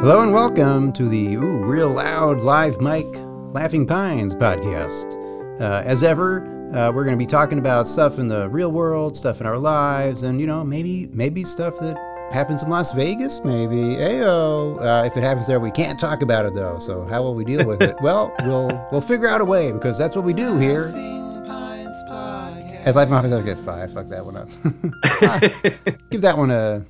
Hello and welcome to the ooh, real loud live mic Laughing Pines podcast. Uh, as ever, uh, we're going to be talking about stuff in the real world, stuff in our lives, and you know maybe maybe stuff that happens in Las Vegas. Maybe ayo. Uh, if it happens there, we can't talk about it though. So how will we deal with it? well, we'll we'll figure out a way because that's what we do here. At Life Pines, I'll get five. Fuck that one up. Give that one a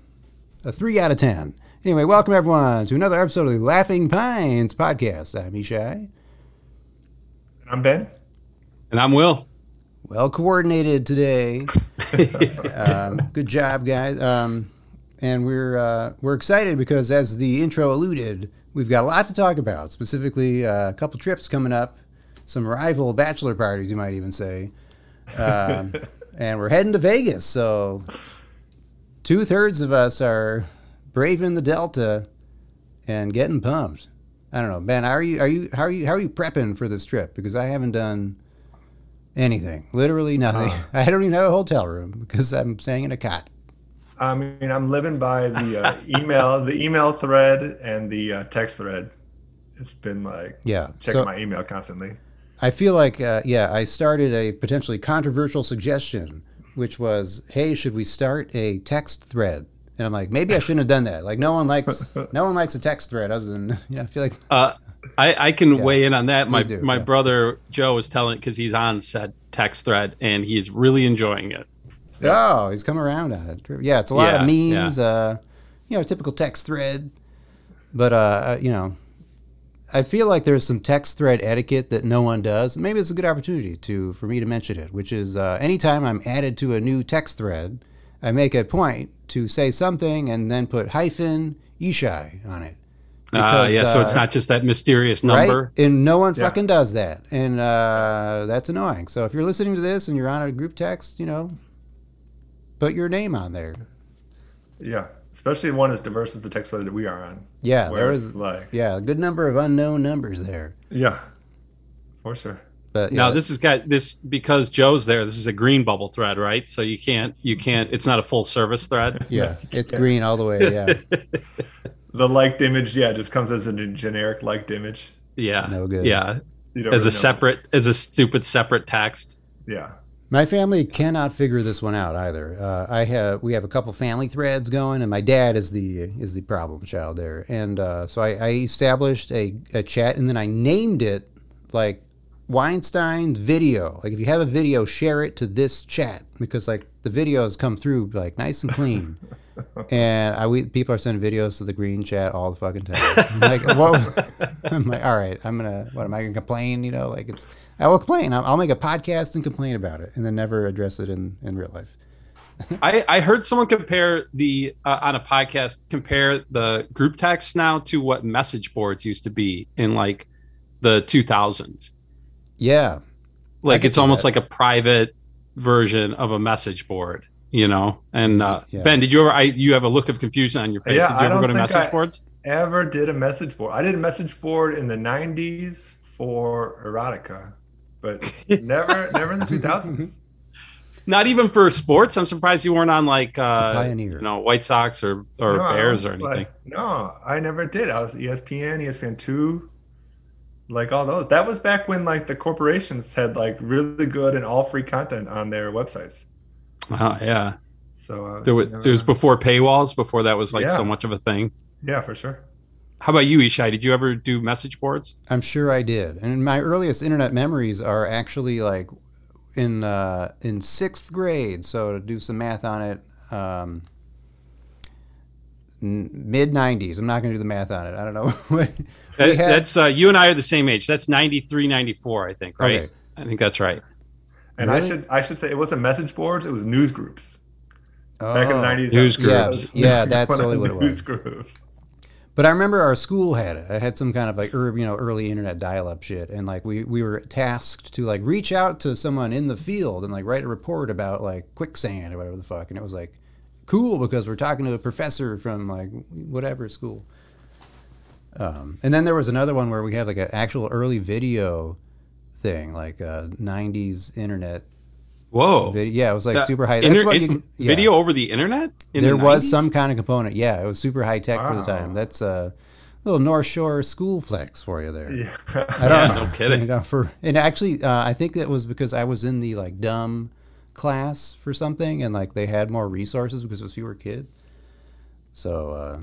a three out of ten. Anyway, welcome everyone to another episode of the Laughing Pines podcast. I'm Ishai. I'm Ben. And I'm Will. Well coordinated today. um, good job, guys. Um, and we're uh, we're excited because, as the intro alluded, we've got a lot to talk about. Specifically, uh, a couple trips coming up, some rival bachelor parties, you might even say, um, and we're heading to Vegas. So, two thirds of us are braving the Delta and getting pumped. I don't know, man. How are you? Are you? How are you? How are you prepping for this trip? Because I haven't done anything. Literally nothing. I don't even have a hotel room because I'm staying in a cot. I mean, I'm living by the uh, email, the email thread, and the uh, text thread. It's been like Yeah. checking So my email constantly. I feel like, uh, yeah, I started a potentially controversial suggestion, which was, hey, should we start a text thread? And I'm like, maybe I shouldn't have done that. Like, no one likes, no one likes a text thread other than, you know, I feel like, Uh, I, I can weigh in on that. My do, my yeah. brother Joe was telling because he's on said text thread and he's really enjoying it. oh, he's come around on it. Yeah, it's a lot of Yeah, memes, uh, you know, typical text thread. But, uh, you know, I feel like there's some text thread etiquette that no one does. Maybe it's a good opportunity to for me to mention it, which is uh, anytime I'm added to a new text thread, I make a point to say something and then put hyphen Ishai on it. Uh, Because, yeah, so it's uh, not just that mysterious number. Right? And no one Yeah. fucking does that. And uh, that's annoying. So if you're listening to this and you're on a group text, you know, put your name on there. Yeah, especially one as diverse as the text thread that we are on. Yeah, Where there it's is like, yeah, a good number of unknown numbers there. yeah, for sure. But Now yeah, this has got this because Joe's there. This is a green bubble thread, right? So you can't you can't. It's not a full service thread. yeah, it's green all the way. Yeah, The liked image, yeah, just comes as a generic liked image. Yeah, No good. Yeah, You as a really know. separate as a stupid separate text. Yeah, my family cannot figure this one out either. Uh, I have we have a couple family threads going, and my dad is the is the problem child there. And uh, so I, I established a, a chat, and then I named it like Weinstein's video. Like if you have a video, share it to this chat because like the videos come through like nice and clean. and I we people are sending videos to the green chat all the fucking time. I'm like, what? I'm like, all right, I'm gonna. What am I gonna complain? You know, like it's. I will complain. I'll, I'll make a podcast and complain about it, and then never address it in in real life. I, I heard someone compare the uh, on a podcast compare the group text now to what message boards used to be in like the 2000s. Yeah, Like it's almost that. like a private version of a message board, you know. And uh, Yeah. Ben, did you ever? I, you have a look of confusion on your face. Yeah, did you I ever go don't to think message I- boards? ever did a message board. I did a message board in the '90s for erotica, but never, never in the 2000s. Not even for sports. I'm surprised you weren't on like uh, pioneer. you know White Sox or or No, Bears or anything. like- no, I never did. I was ESPN, ESPN two, like all those. That was back when like the corporations had like really good and all free content on their websites. Oh yeah, So I was there was, never- it was before paywalls. Before that was like Yeah. so much of a thing. yeah, for sure. How about you, Ishai? Did you ever do message boards? I'm sure I did. And my earliest internet memories are actually like in uh, in sixth grade. So to do some math on it, um, mid '90s. I'm not going to do the math on it. I don't know. That- had- that's uh, you and I are the same age. That's 93, 94, I think, right? Okay. I think that's right. And I should I should say it wasn't message boards; it was news groups. Back in Oh. the '90s, News that was- Yeah, groups. yeah, that's one of totally the what it was. News groups. But I remember our school had it. I had some kind of like er, you know early internet dial-up shit, and like we we were tasked to like reach out to someone in the field and like write a report about like quicksand or whatever the fuck, and it was like cool because we're talking to a professor from like whatever school. Um, and then there was another one where we had like an actual early video thing, like uh, '90s internet Whoa. video. Yeah, it was like That- super high. inter- That's what in- you can, yeah. Video over the internet? In there the was 90s? some kind of component. Yeah, it was super high tech for the time. That's a little North Shore school flex for you there. Yeah. I don't Yeah, know. no kidding. You know, for and actually, uh, I think that was because I was in the like dumb class for something, and like they had more resources because it was fewer kids. So uh,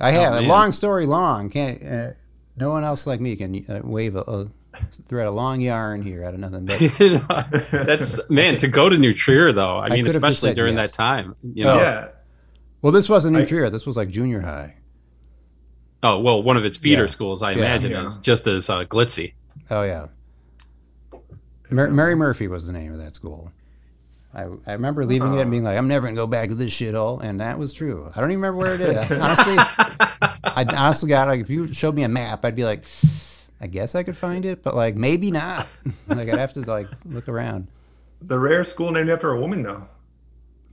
I have a Oh, man. long story long. Can't uh, no one else like me can uh, wave a, a thread a long yarn here out of nothing. But That's man to go to New Trier though. I mean, could have just especially during yes. that time. You know. Yeah. well, this wasn't New I- Trier. This was like junior high. Oh well, one of its feeder Yeah. schools, I Yeah. imagine, Yeah. is just as uh, glitzy. Oh yeah. Mar- Mary Murphy was the name of that school. I, I remember leaving it and oh. being like, I'm never gonna go back to this shithole, and that was true. I don't even remember where it is. honestly, I honestly got like if you showed me a map, I'd be like, I guess I could find it, but like maybe not. like I'd have to like look around. The rare school named after a woman, though.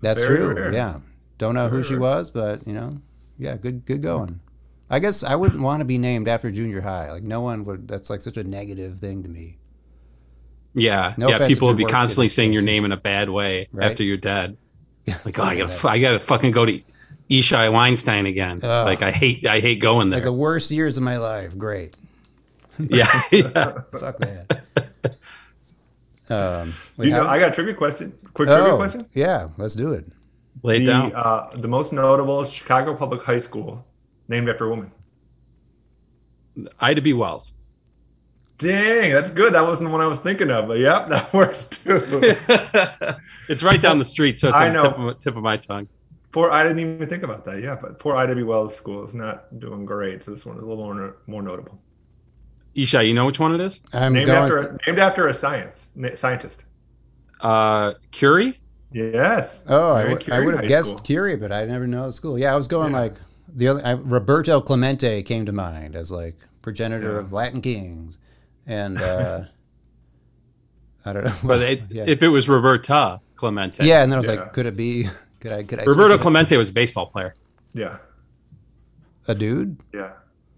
That's Very true. rare. Yeah. Don't know who she rare. was, but you know, yeah, good good going. I guess I wouldn't want to be named after junior high. Like no one would. That's like such a negative thing to me. Yeah, No yeah. People if would be constantly saying your name in a bad way Right. after you're dead. Like, oh, I gotta, f- I gotta fucking go to Ishai Weinstein again. Ugh. like, I hate, I hate going there. Like there. the worst years of my life. Great. yeah, yeah. Fuck that. um, wait, You know, I got a trivia question. Quick trivia oh, question. yeah, let's do it. Lay it The down. uh, the most notable Chicago public high school named after a woman. Ida B. Wells. Dang, that's good. That wasn't the one I was thinking of, but yep, that works too. it's right down the street, so it's I on the know. tip of, my- tip of my tongue. poor, I didn't even think about that. Yeah, but poor Ida B. Wells School is not doing great, so this one is a little more more notable. Ishai, you know which one it is? I'm Named going. after named after a science na- scientist. Uh, Curie. Yes. oh, I would- I Curie have guessed School. Curie, but I never know the school. Yeah, I was going Yeah. like the other. I, Roberto Clemente came to mind as like progenitor Yeah. of Latin kings, and uh, I don't know. But it, yeah. if it was Roberta Clemente, yeah, and then I was Yeah. like, could it be? Could I? Could I? Roberto switch it? Clemente was a baseball player. Yeah. a dude. Yeah.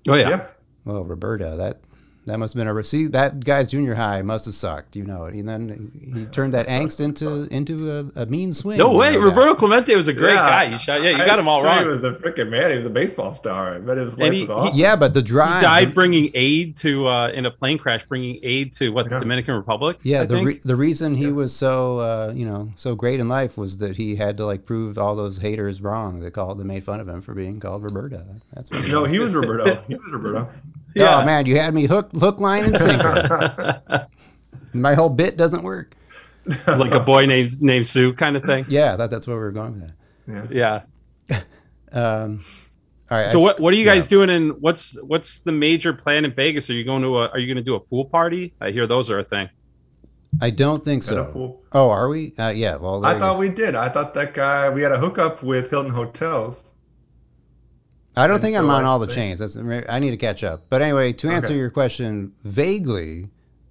Oh yeah, Yeah. Well, Roberta, that that must have been a see that guy's junior high must have sucked. You know. And then he turned that angst into into a, a mean swing. No way. Roberto Clemente was a great Yeah. guy. You shot, yeah, you I got him all wrong. He was the freaking man. He was a baseball star. But his life he- was awesome. Yeah, but the drive. He died bringing aid to uh, in a plane crash, bringing aid to what the Yeah. Dominican Republic. Yeah, I the re- the reason he was so uh, you know so great in life was that he had to like prove all those haters wrong that called that made fun of him for being called Roberto. That's what No, he was Roberto. He was Roberto. Yeah. Oh man, you had me hook hook line and sinker. My whole bit doesn't work. like a boy named named Sue kind of thing. Yeah, I thought that's where we were going with that. Yeah. Yeah. Um, all right. So I- what what are you guys doing? And what's what's the major plan in Vegas? Are you going to a Are you going to do a pool party? I hear those are a thing. I don't think so. Oh, are we? Uh, yeah. Well, I thought go. we did. I thought that guy. We had a hookup with Hilton Hotels. I don't and think so I'm on I all the think- chains. That's I need to catch up. But anyway, to answer Okay. your question vaguely,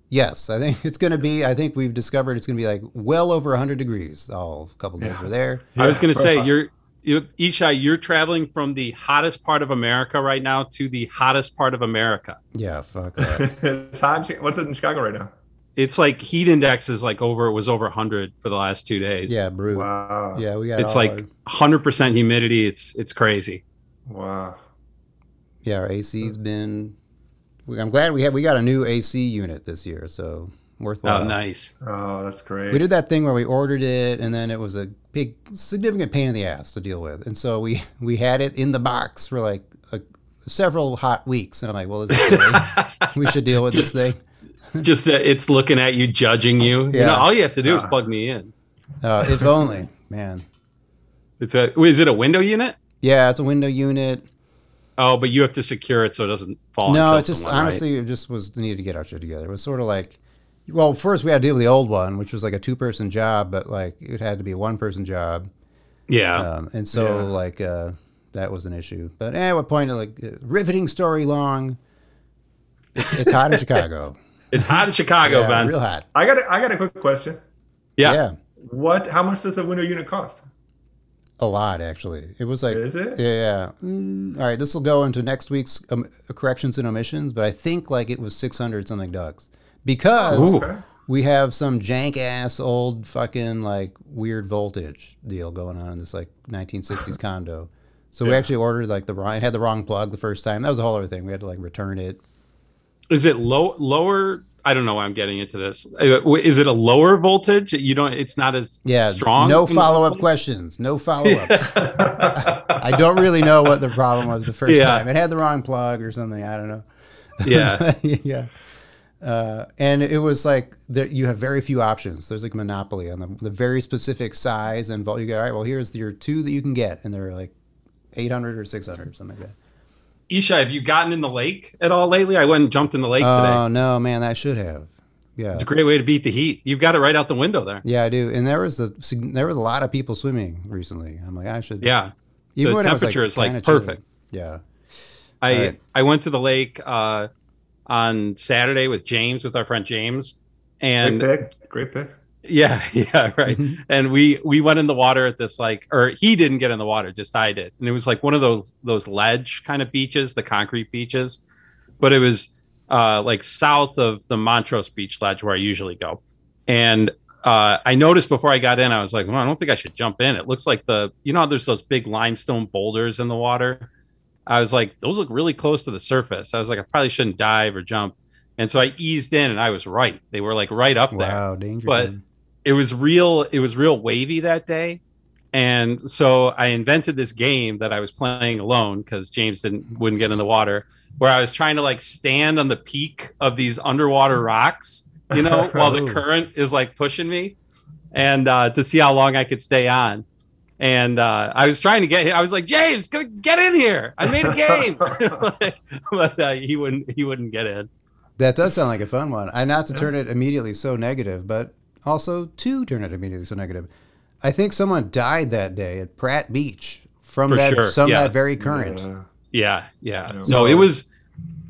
yes, I think it's going to be. I think we've discovered it's going to be like well over 100 degrees. All a couple days Yeah. we're there. I was going to say you're you Ishai, you're traveling from the hottest part of America right now to the hottest part of America. Yeah, fuck that. it's hot. What's it in Chicago right now? It's like heat index is like over. It was over 100 for the last two days. yeah, brew. Wow. Yeah, we got. it's all like our- 100 percent humidity. It's it's crazy. Wow. yeah, our AC's been. I'm glad we had we got a new AC unit this year, so worthwhile. Oh, nice. Oh, that's great. We did that thing where we ordered it, and then it was a big, significant pain in the ass to deal with, and so we we had it in the box for like a, several hot weeks, and I'm like, well, this is we should deal with this thing. Just uh, it's looking at you, judging you. You know, all you have to do is Ah. plug me in. Uh, if only, man. It's a. Is it a window unit? Yeah, it's a window unit. Oh, but you have to secure it so it doesn't fall. no, it's just someone, right? honestly, it just was needed to get our shit together. It was sort of like, well, first we had to deal with the old one, which was like a two person job, but like it had to be a one person job, Yeah. um, and so Yeah. like uh, that was an issue. But at what point, like uh, riveting story long. It's, it's hot in Chicago. it's hot in Chicago, yeah, man. real hot. I got. A, I got a quick question. yeah. yeah. What? How much does a window unit cost? A lot, actually. It was like, Is it? yeah, yeah. Mm, all right, this will go into next week's um, corrections and omissions, but I think like it was six hundred something ducks because Ooh. We have some jank ass old fucking like weird voltage deal going on in this like nineteen sixties condo. So we actually ordered like the wrong, it had the wrong plug the first time. That was a whole other thing. We had to like return it. Is it low lower? I don't know why I'm getting into this. Uh, Is it a lower voltage? You don't. It's not as Yeah, strong. No follow up questions. No follow ups. I don't really know what the problem was the first Yeah. time. It had the wrong plug or something. I don't know. Yeah. yeah. Uh, and it was like there, you have very few options. There's like monopoly on the, the very specific size and vol. You go, all right, well, here's your two that you can get, and they're like 800 or 600 or something like that. Ishai, have you gotten in the lake at all lately? I went and jumped in the lake Oh today. Oh no, man, that should have. Yeah, It's a great way to beat the heat. You've got it right out the window there. yeah, I do. And there was the there was a lot of people swimming recently. I'm like, I should. Yeah. even the when it was, temperature is, like, kinda chilly. perfect. Yeah. I Right. I went to the lake uh, on Saturday with James, with our friend James, and Great pick. Great pick. Yeah, yeah, right. Mhm. And we we went in the water at this like, or he didn't get in the water, just I did, and it was like one of those those ledge kind of beaches, the concrete beaches, but it was uh, like south of the Montrose Beach ledge where I usually go, and. Uh, I noticed before I got in, I was like, well, I don't think I should jump in. It looks like the, you know, there's those big limestone boulders in the water. I was like, those look really close to the surface. I was like, I probably shouldn't dive or jump. And so I eased in and I was right. They were like right up there. Wow, dangerous. But-. It was real, it was real wavy that day. And so I invented this game that I was playing alone because James didn't wouldn't get in the water, where I was trying to like stand on the peak of these underwater rocks, you know, while the current is like pushing me, and uh, to see how long I could stay on. And uh, I was trying to get. I was like, James, get in here! I made a game, but uh, he wouldn't. He wouldn't get in. That does sound like a fun one. I not to turn it immediately so negative, but also to turn out immediately so negative. I think someone died that day at Pratt Beach from For that sure, some yeah. that very current. Yeah. Yeah, yeah. Yeah. No, it was,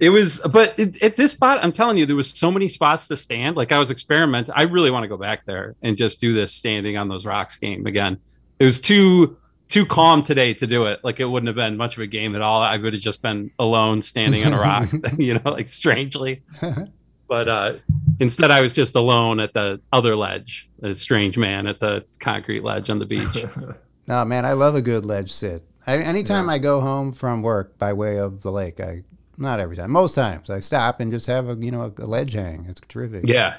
it was. But it, at this spot, I'm telling you, there was so many spots to stand. Like I was experimenting. I really want to go back there and just do this standing on those rocks game again. It was too too calm today to do it. Like it wouldn't have been much of a game at all. I would have just been alone standing on a rock, you know, like strangely. But uh instead, I was just alone at the other ledge, a strange man at the concrete ledge on the beach. No, man, I love a good ledge sit. I, anytime I go home from work by way of the lake, I not every time, most times I stop and just have a you know a, ledge hang. It's terrific. yeah.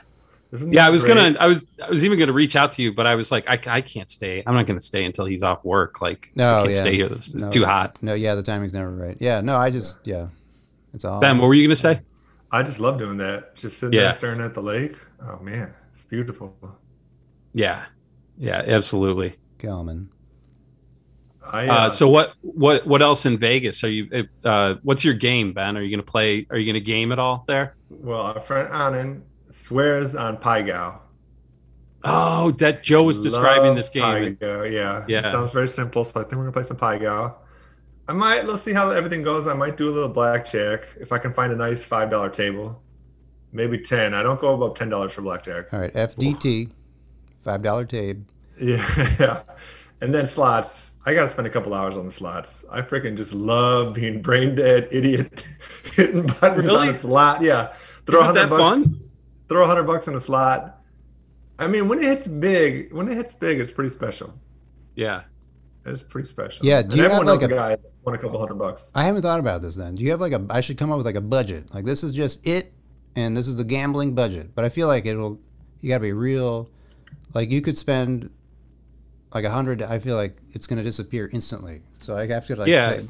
Yeah, I was great? gonna, I was, I was even gonna reach out to you, but I was like, I, I can't stay. I'm not gonna stay until he's off work. Like, No, I can't yeah. stay here. It's, it's No. too hot. No, yeah, the timing's never right. Yeah, no, I just yeah, it's all. Ben, what were you gonna say? I just love doing that. Just sitting Yeah. there staring at the lake. Oh man, it's beautiful. Yeah, yeah, absolutely. Kelman. I Uh, uh, so what, what, what else in Vegas? Are you? Uh, what's your game, Ben? Are you gonna play? Are you gonna game at all there? well, our friend Anand swears on Pai Gow. Oh, that Joe was describing Love this game. Pai Gow, yeah. Yeah. It sounds very simple, so I think we're gonna play some Pai Gow. I might let's see how everything goes. I might do a little blackjack if I can find a nice five dollar table. Maybe ten. I don't go above ten dollars for blackjack. All right, FDT, five dollar table. Yeah, yeah. And then slots. I gotta spend a couple hours on the slots. I freaking just love being brain dead idiot hitting buttons Really? on a slot. Yeah. Throw a Isn't hundred that bucks. fun? Throw a hundred bucks in a slot. I mean, when it hits big, when it hits big, it's pretty special. Yeah. It's pretty special. Yeah, do you have everyone like knows a- a guy that won a couple hundred bucks. I haven't thought about this. Then, do you have like a? I should come up with like a budget. Like this is just it, and this is the gambling budget. But I feel like it'll. You gotta be real. Like you could spend like a hundred. I feel like it's gonna disappear instantly. So I have to like. Yeah. pay-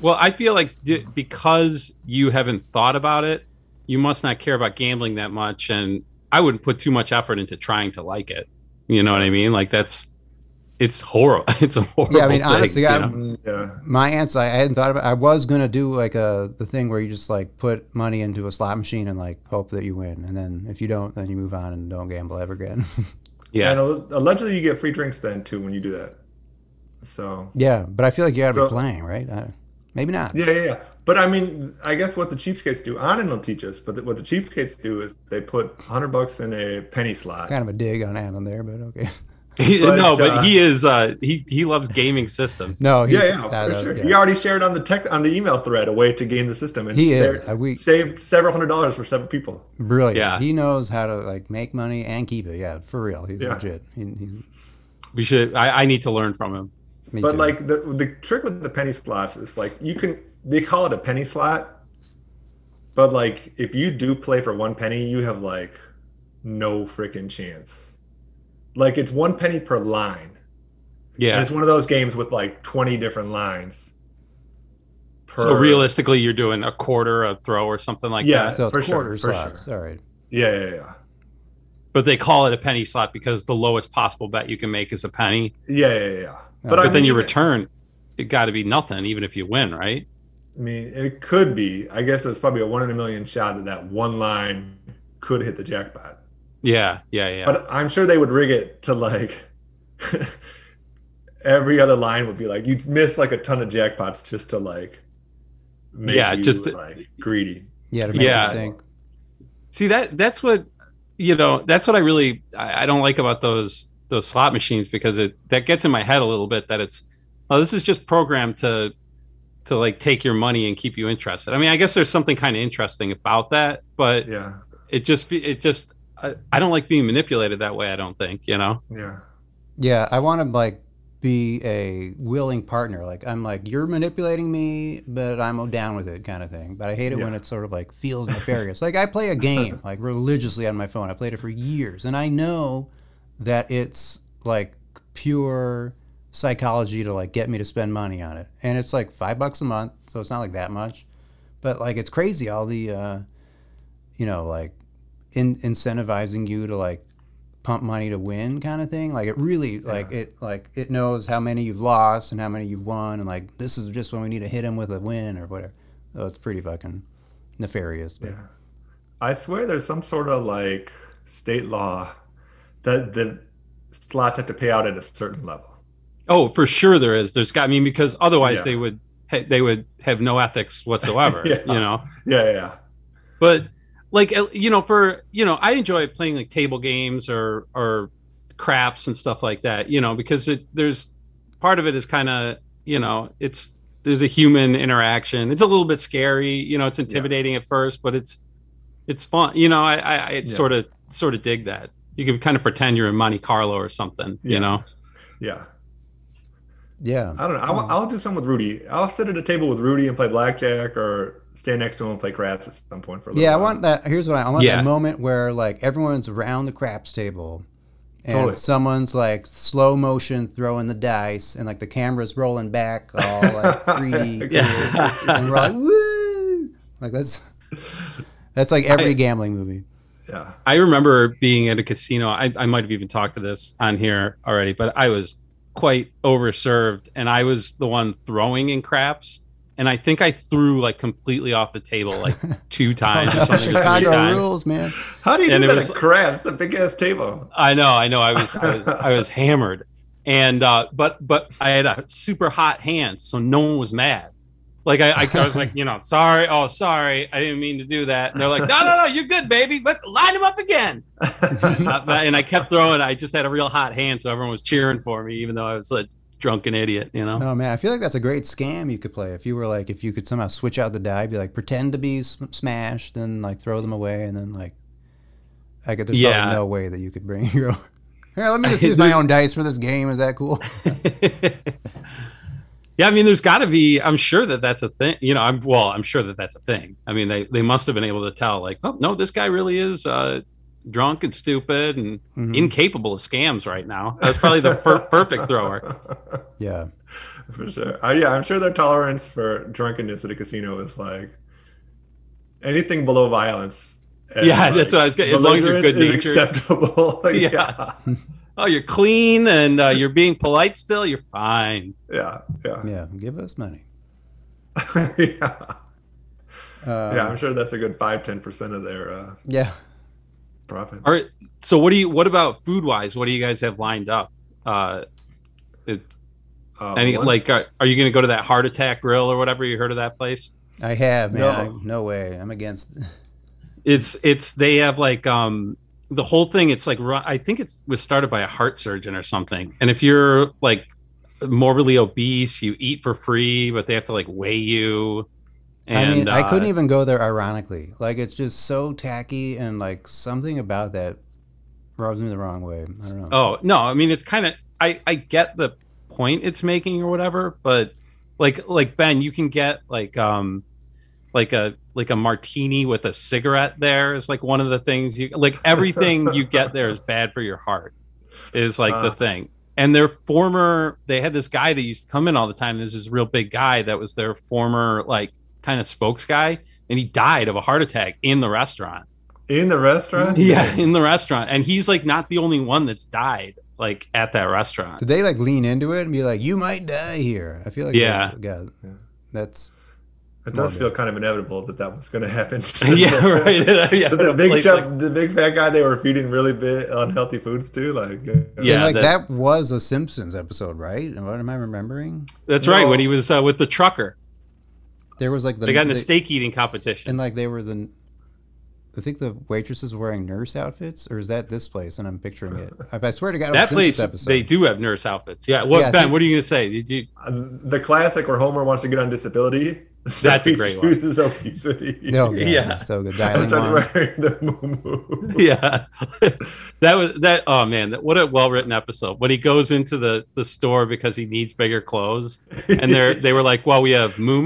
Well, I feel like d- because you haven't thought about it, you must not care about gambling that much, and I wouldn't put too much effort into trying to like it. You know what I mean? Like that's, it's horrible. It's a horrible. Yeah, I mean, thing, honestly, I- Yeah. My answer, I hadn't thought about. I was gonna do like a the thing where you just like put money into a slot machine and like hope that you win, and then if you don't, then you move on and don't gamble ever again. yeah, And allegedly, you get free drinks then too when you do that. So yeah, but I feel like you gotta So- be playing, right? I, maybe not. Yeah, yeah, yeah. But I mean, I guess what the cheapskates do, Anand will teach us. But what the cheapskates do is they put hundred bucks in a penny slot. Kind of a dig on Alan there, but okay. But, no, but uh, he is. uh He he loves gaming systems. No, he's, yeah, yeah, for uh, sure. yeah. He already shared on the tech on the email thread a way to game the system, and He is. saved, Uh, we- saved several hundred dollars for several people. brilliant. Yeah. he knows how to like make money and keep it. Yeah, for real. He's Yeah. legit. He, he's We should. I, I need to learn from him. Me but too. like the the trick with the penny slots is like you can they call it a penny slot, but like if you do play for one penny, you have like no freaking chance. Like it's one penny per line. And Yeah. it's one of those games with like twenty different lines. Per, So realistically, you're doing a quarter a throw or something like Yeah. that. so it's for sure, quarter for slots. sure. All right. Yeah, yeah, yeah, But they call it a penny slot because the lowest possible bet you can make is a penny. yeah, yeah, yeah. yeah. But But I then your return, it got to be nothing, even if you win, right? I mean, it could be. I guess it's probably a one in a million shot that that one line could hit the jackpot. Yeah, yeah, yeah. But I'm sure they would rig it to like every other line would be like you'd miss like a ton of jackpots just to like make Yeah, you just to- like greedy. Yeah. To make Yeah. You think. See that that's what you know. That's what I really I, I don't like about those those slot machines because it that gets in my head a little bit that it's oh this is just programmed to to like take your money and keep you interested. I mean, I guess there's something kind of interesting about that, but Yeah, it just it just I, I don't like being manipulated that way. I don't think you know. yeah, Yeah, I want to like be a willing partner. Like I'm like you're manipulating me, but I'm down with it, kind of thing. But I hate it when it sort of like feels nefarious. like I play a game like religiously on my phone. I played it for years, and I know that it's like pure psychology to like get me to spend money on it, and it's like five bucks a month, so it's not like that much. But like it's crazy all the, uh, you know, like in, incentivizing you to like pump money to win kind of thing. Like it really like it like it knows how many you've lost and how many you've won and like this is just when we need to hit him with a win or whatever. So it's pretty fucking nefarious. But yeah. I swear there's some sort of like state law that the slots have to pay out at a certain level. Oh, for sure there is. There's got I mean because otherwise Yeah. they would they would have no ethics whatsoever. Yeah. You know. Yeah, yeah, yeah. but like you know for you know i enjoy playing like table games or or craps and stuff like that you know because it there's part of it is kind of you know it's there's a human interaction it's a little bit scary you know it's intimidating at first but it's it's fun you know i i, I Yeah. sort of sort of dig that you can kind of pretend you're in monte carlo or something Yeah. you know Yeah. yeah. I don't know. I'll, um, I'll do something with Rudy. I'll sit at a table with Rudy and play blackjack or stand next to him and play craps at some point for a little Yeah, I want that. Here's what I, I want Yeah. that moment where like everyone's around the craps table, and Totally. someone's like slow motion throwing the dice, and like the camera's rolling back, all like 3D, yeah and we're like woo, like that's that's like every I- gambling movie. Yeah. I remember being at a casino. I, I might have even talked to this on here already, but I was quite overserved and I was the one throwing in craps. And I think I threw like completely off the table like two times or something. or three Chicago times. rules, man. How do you And do it that was- at craps? It's a big ass table. I know, I know. I was, I was, I was hammered, and uh, but but I had a super hot hand, so no one was mad. Like I, I, I was like, you know, sorry, oh sorry, I didn't mean to do that. And they're like, no, no, no, you're good, baby. Let's line him up again. Uh, and I kept throwing. I just had a real hot hand, so everyone was cheering for me, even though I was a drunken idiot. You know? Oh man, I feel like that's a great scam you could play if you were like if you could somehow switch out the die, be like pretend to be smashed, then like throw them away, and then like I could. There's Yeah. probably no way that you could bring your. own. Here, let me just use my own dice for this game. Is that cool? yeah, I mean, there's got to be. I'm sure that that's a thing. You know, I'm well. I'm sure that that's a thing. I mean, they they must have been able to tell, like, oh no, this guy really is uh, drunk and stupid and Mhm. incapable of scams right now. That's probably the per- perfect thrower. Yeah. for sure. Uh, yeah, I'm sure their tolerance for drunkenness at a casino is like anything below violence. and, Yeah, that's what I was gonna- as long as you're good-natured. acceptable. Yeah. Oh, you're clean and uh, you're being polite still. You're fine. yeah, yeah, Yeah. Give us money. yeah. Uh, yeah, I'm sure that's a good five, ten percent of their uh, Yeah. Profit. All right. So, what do you? What about food wise? What do you guys have lined up? Uh, it, Uh, any once- like, uh, are you going to go to that Heart Attack Grill or whatever? You heard of that place? I have, man. No. I, no way. I'm against. It's it's they have like um the whole thing. It's like I think it was started by a heart surgeon or something. And if you're like morbidly obese, you eat for free, but they have to like weigh you. And I mean, I couldn't uh, even go there ironically. Like, it's just so tacky, and like something about that rubs me the wrong way. I don't know. Oh no, I mean it's kind of I I get the point it's making or whatever. But like like Ben, you can get like um like a like a martini with a cigarette there is like one of the things you like everything you get there is bad for your heart is like uh. the thing and their former they had this guy that used to come in all the time this is real big guy that was their former like kind of spokes guy and he died of a heart attack in the restaurant in the restaurant yeah in the restaurant and he's like not the only one that's died like at that restaurant did they like lean into it and be like you might die here i feel like yeah, yeah. that's it does feel kind of inevitable that that was going to happen. yeah, right. yeah, the big chef, like... the big fat guy, they were feeding really bit unhealthy foods too. Like, yeah, and like that, that, was a Simpsons episode, right? What am I remembering? That's no. right. When he was uh, with the trucker, there was like the, they got in a steak eating competition, and like they were the I think the waitresses wearing nurse outfits, or is that this place? And I'm picturing it. I swear to God, that place they do have nurse outfits. Yeah. What yeah, Ben? Think, what are you gonna say? Did you uh, the classic where Homer wants to get on disability? So That's a great chooses one. obesity. No, yeah, yeah. so good. Dialing yeah, that was that. Oh man, that, what a well written episode. When he goes into the the store because he needs bigger clothes, and they they were like, well, we have moo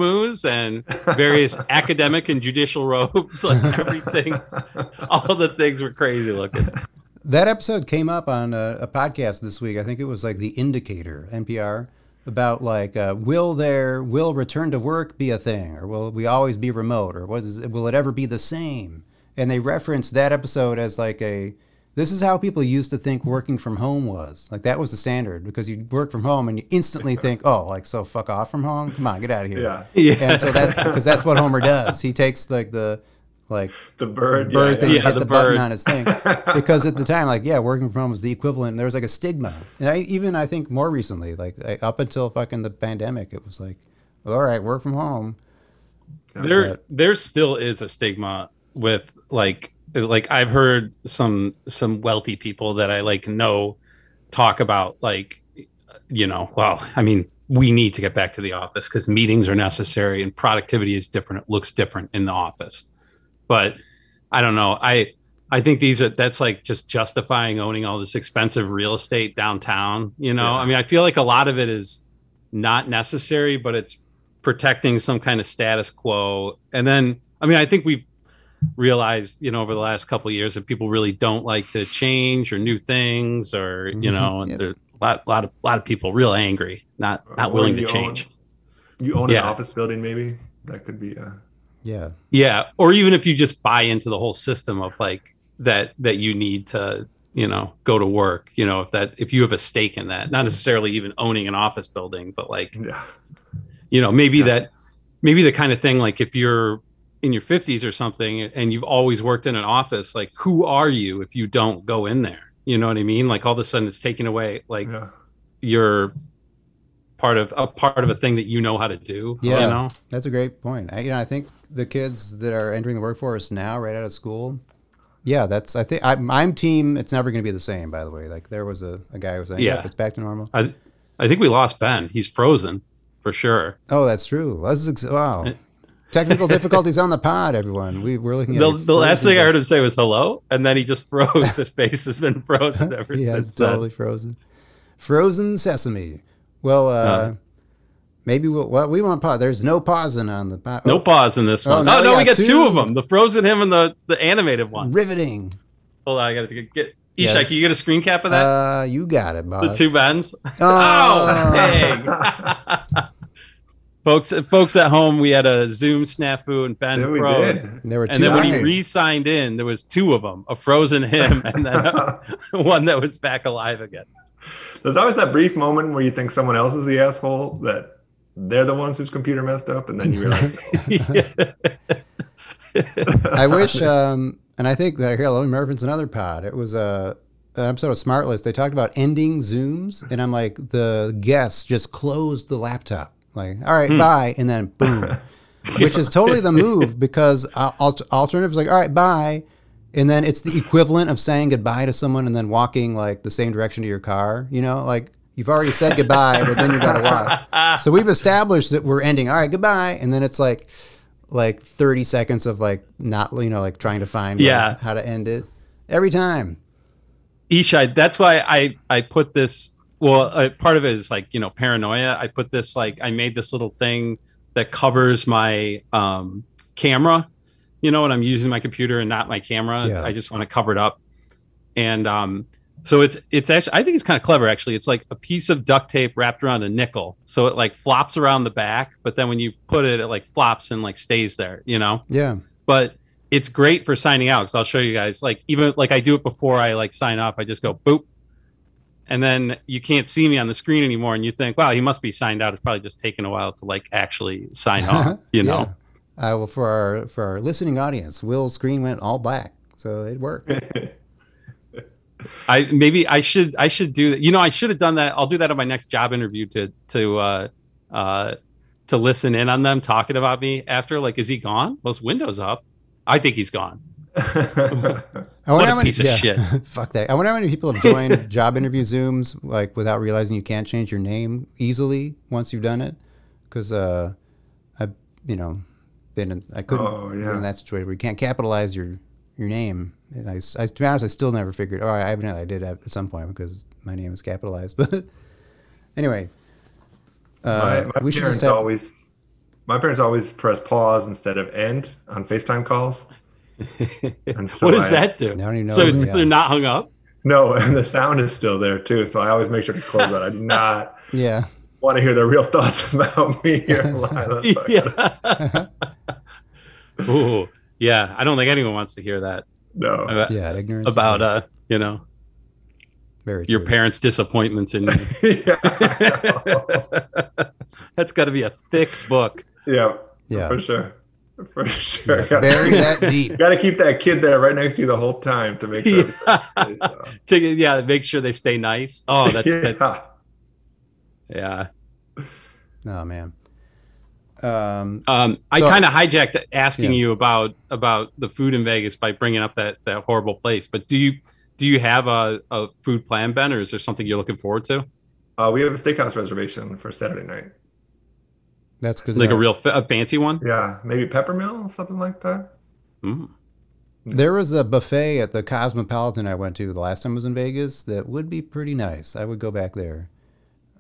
and various academic and judicial robes, like everything. All the things were crazy looking. That episode came up on a, a podcast this week. I think it was like the Indicator, NPR about like uh, will there will return to work be a thing? Or will we always be remote? Or was will it ever be the same? And they reference that episode as like a this is how people used to think working from home was. Like that was the standard because you work from home and you instantly think oh like so fuck off from home? Come on get out of here. Yeah, yeah. and so that because that's what homer does. He takes like the like the bird, bird yeah, thing, yeah. hit the, the button on his thing. because at the time, like, yeah, working from home was the equivalent. There was like a stigma, and I, even I think more recently, like I, up until fucking the pandemic, it was like, all right, work from home. There, but, there still is a stigma with like, like I've heard some some wealthy people that I like know talk about like, you know, well, I mean, we need to get back to the office because meetings are necessary and productivity is different. It looks different in the office but I don't know. I I think these are that's like just justifying owning all this expensive real estate downtown. You know, yeah. I mean, I feel like a lot of it is not necessary, but it's protecting some kind of status quo. And then, I mean, I think we've realized, you know, over the last couple years that people really don't like to change or new things, or you mm-hmm. know, there's a lot, lot of, lot of people real angry, not not willing to change. Own, you own yeah. an office building, maybe that could be a yeah. Yeah. Or even if you just buy into the whole system of like that that you need to, you know, go to work, you know, if that if you have a stake in that, not necessarily even owning an office building, but like yeah. you know, maybe yeah. that maybe the kind of thing like if you're in your 50s or something and you've always worked in an office, like who are you if you don't go in there? You know what I mean? Like all of a sudden it's taken away like yeah. your part of a part of a thing that you know how to do. Yeah, you know? that's a great point. I, you know, I think the kids that are entering the workforce now, right out of school, yeah, that's I think I'm, I'm team. It's never going to be the same. By the way, like there was a, a guy who was saying, yeah, it's back to normal. I, I think we lost Ben. He's frozen for sure. Oh, that's true. Is, wow. Technical difficulties on the pod, everyone. We we're looking at the, the last thing I heard him say was hello, and then he just froze. His face has been frozen ever yeah, since. totally then. frozen. Frozen sesame. Well, uh, uh, maybe we'll, well, we want pause. There's no pausing on the oh. No pause in this one. Oh, no, we, we got two. two. of them. The frozen him and the, the animated one. Riveting. Hold on, I got to get. Ishak, yeah. you get a screen cap of that? Uh, you got it, Bob. The two Bens. Oh, oh dang. folks, folks at home, we had a Zoom snafu and Ben yeah, froze. There were and then when he re-signed in, there was two of them: a frozen him and then a, one that was back alive again. There's always that brief moment where you think someone else is the asshole that they're the ones whose computer messed up, and then you realize. I wish, um, and I think that here, let me reference another pod. It was a an episode of Smartless. They talked about ending Zooms, and I'm like, the guests just closed the laptop. Like, all right, hmm. bye, and then boom. Which is totally the move because uh, alternatives like, all right, bye, and then it's the equivalent of saying goodbye to someone and then walking like the same direction to your car. You know, like you've already said goodbye, but then you got to walk. So we've established that we're ending. All right, goodbye, and then it's like like 30 seconds of like not you know like trying to find yeah like, how to end it every time. Ishai, that's why I I put this well, uh, part of it is like you know paranoia. I put this like I made this little thing that covers my um, camera. You know, when I'm using my computer and not my camera, Yeah. I just want to cover it up. And um, so it's it's actually I think it's kind of clever actually. It's like a piece of duct tape wrapped around a nickel, so it like flops around the back. But then when you put it, it like flops and like stays there. You know Yeah. but it's great for signing out because I'll show you guys. Like even like I do it before I like sign up. I just go boop, and then you can't see me on the screen anymore, and you think, wow, he must be signed out. It's probably just taken a while to like actually sign off. You know, Yeah. Uh, well, for our for our listening audience, Will's screen went all black, so it worked. I maybe I should I should do that. You know, I should have done that. I'll do that on my next job interview to to uh uh to listen in on them talking about me after. Like, is he gone? Was Windows up? I think he's gone. I What wonder a how many- piece of shit. Fuck that. I wonder how many people have joined job interview Zooms like without realizing you can't change your name easily once you've done it. Because uh, I, you know, been in, I couldn't Oh, yeah. been in that situation where you can't capitalize your your name. And I, s- I- to be honest, I still never figured. Oh, I evidently I did at some point because my name is capitalized. But anyway, my uh, my we parents just have. always my parents always press pause instead of end on FaceTime calls. And so what does I- that do? I don't even know So it's, they're not hung up. No, and the sound is still there too. So I always make sure to close that. I do not yeah. want to hear their real thoughts about me here live. yeah. Ooh, yeah. I don't think anyone wants to hear that No. about, Yeah. Ignorance. about uh, you know, very your true. parents' disappointments in you. yeah. I know. That's got to be a thick book. yeah. Yeah. For sure. For sure. Bury that deep. Got to keep that kid there right next to you the whole time to make sure. yeah. So, To- yeah, make sure they stay nice. Oh, that's yeah. that, yeah. Oh man. Um, Um, I So- kind of hijacked asking Yeah. you about about the food in Vegas by bringing up that that horrible place. But do you do you have a, a food plan, Ben, or is there something you're looking forward to? Uh, we have a steakhouse reservation for Saturday night. that's good. to Like a real fa- a fancy one? Yeah, maybe peppermill, or something like that. Mm. There was a buffet at the Cosmopolitan I went to the last time I was in Vegas that would be pretty nice. I would go back there.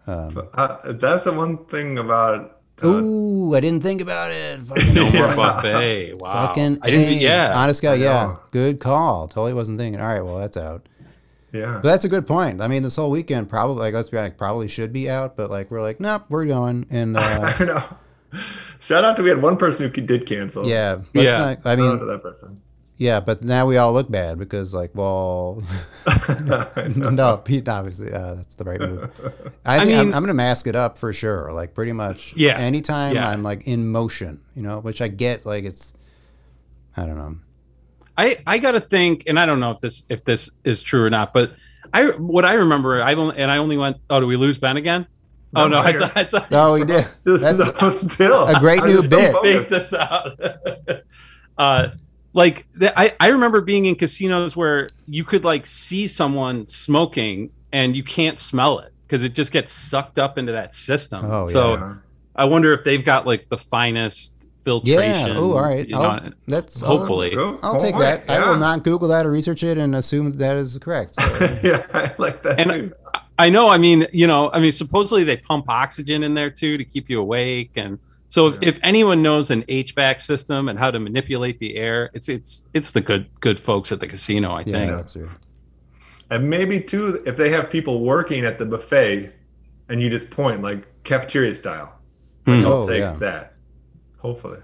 Um, Uh, that's the one thing about. Uh, ooh, I didn't think about it. Fucking, No more buffet. Wow. fucking I didn't. Yeah. Honest guy, yeah. Good call. Totally wasn't thinking. All right, well that's out. yeah. But that's a good point. I mean, this whole weekend probably, like, let's be honest, probably should be out, but like we're like, nope, we're going. And uh, I know. Shout out to we had one person who did cancel. yeah, Yeah. not- I Shout out mean, to that person. Yeah, but now we all look bad because like, well, no, Pete, obviously, uh, that's the right move. I, I think I'm, mean- I'm going to mask it up for sure. Like, pretty much. Yeah. Anytime Yeah. I'm like in motion, you know, which I get. Like, it's, I don't know. I I gotta think, and I don't know if this if this is true or not, but I what I remember, I only and I only went. Oh, do we lose Ben again? oh no, I thought, I thought Oh, he did. This That's is still a great I new bit. fake this out. uh, like I, I remember being in casinos where you could like see someone smoking and you can't smell it because it just gets sucked up into that system. Oh, so Yeah. I wonder if they've got like the finest filtration. Yeah. Oh, all right. you know, that's I'll- hopefully. I'll, take that. it, I will not Google that or research it and assume that, that is correct. So, yeah, I like that. And- too. I know. I mean, you know, I mean, supposedly they pump oxygen in there too to keep you awake. And so, if, Yeah. if anyone knows an HVAC system and how to manipulate the air, it's it's it's the good good folks at the casino. I think. yeah, think. that's true. And maybe too, if they have people working at the buffet, and you just point like cafeteria style, Hmm. I'll Oh, take yeah. that. Hopefully,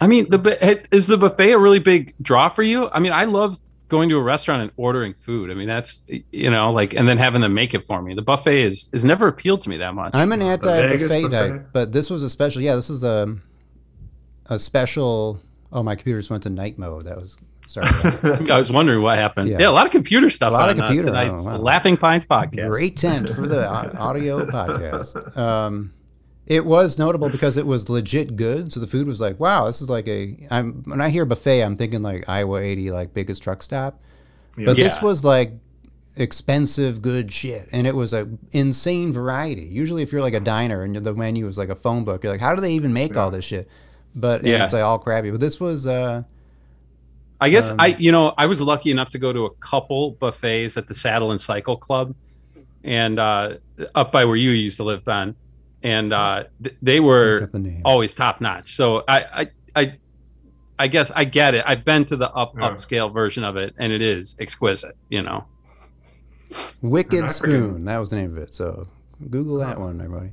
I mean, the is the buffet a really big draw for you? I mean, I love going to a restaurant and ordering food. I mean, that's you know, like, and then having them make it for me. The buffet is is never appealed to me that much. I'm an anti Vegas buffet buffet? type, but this was a special. Yeah, this is a a special. Oh, my computer just went to night mode. That was sorry. I was wondering what happened. Yeah. Yeah, a lot of computer stuff A lot on of uh, computer, tonight's oh, wow. Laughing Pines podcast. Great tent for the audio podcast. Um, it was notable because it was legit good. So the food was like, wow, this is like a. I'm when I hear buffet, I'm thinking like Iowa 80, like biggest truck stop. But this was like expensive good shit and it was a insane variety usually if you're like a diner and the menu is like a phone book you're like how do they even make all this shit but Yeah. it's like all crappy but this was uh I guess Um, I, you know, I was lucky enough to go to a couple buffets at the Saddle and Cycle Club, and uh, up by where you used to live, Ben, and uh, th- they were the always top notch. So I, I, I, I guess I get it. I've been to the up Yeah. upscale version of it, and it is exquisite. You know. Wicked Spoon. That was the name of it. So Google that one, everybody.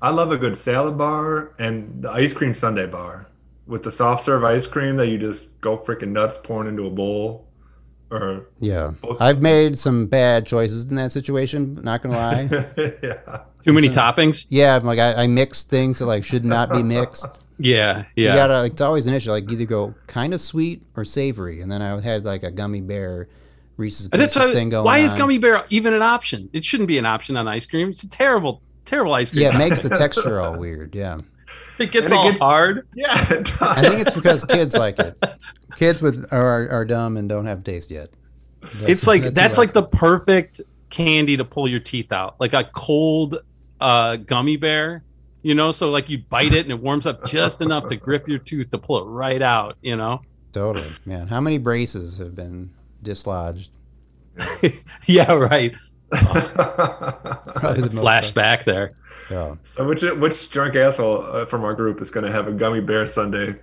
I love a good salad bar and the ice cream sundae bar with the soft serve ice cream that you just go freaking nuts pouring into a bowl. Or Yeah, Both- I've made some bad choices in that situation. Not gonna lie. yeah, Too many toppings. yeah, I'm like I, I mixed things that like should not be mixed. Yeah, yeah. You gotta like it's always an issue. Like either go kind of sweet or savory, and then I had like a gummy bear Reese's And that's Pieces why, thing going. why is on. gummy bear even an option? It shouldn't be an option on ice cream. It's a terrible, terrible ice cream. Yeah, it makes the texture all weird. Yeah, it gets And it all gets- hard. yeah. it does. I think it's because kids like it. Kids with are are dumb and don't have taste yet. That's- it's like that's, what like the perfect candy to pull your teeth out, like a cold uh, gummy bear. You know, so like you bite it and it warms up just enough to grip your tooth to pull it right out. You know. totally man. How many braces have been dislodged? yeah, right. Probably the. Flashback there. Yeah. so which which drunk asshole uh, from our group is going to have a gummy bear sundae?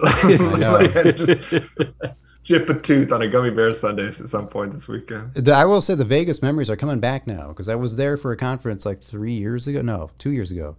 just chip a tooth on a gummy bear sundae at some point this weekend. The- I will say the Vegas memories are coming back now because I was there for a conference like three years ago. No, two years ago.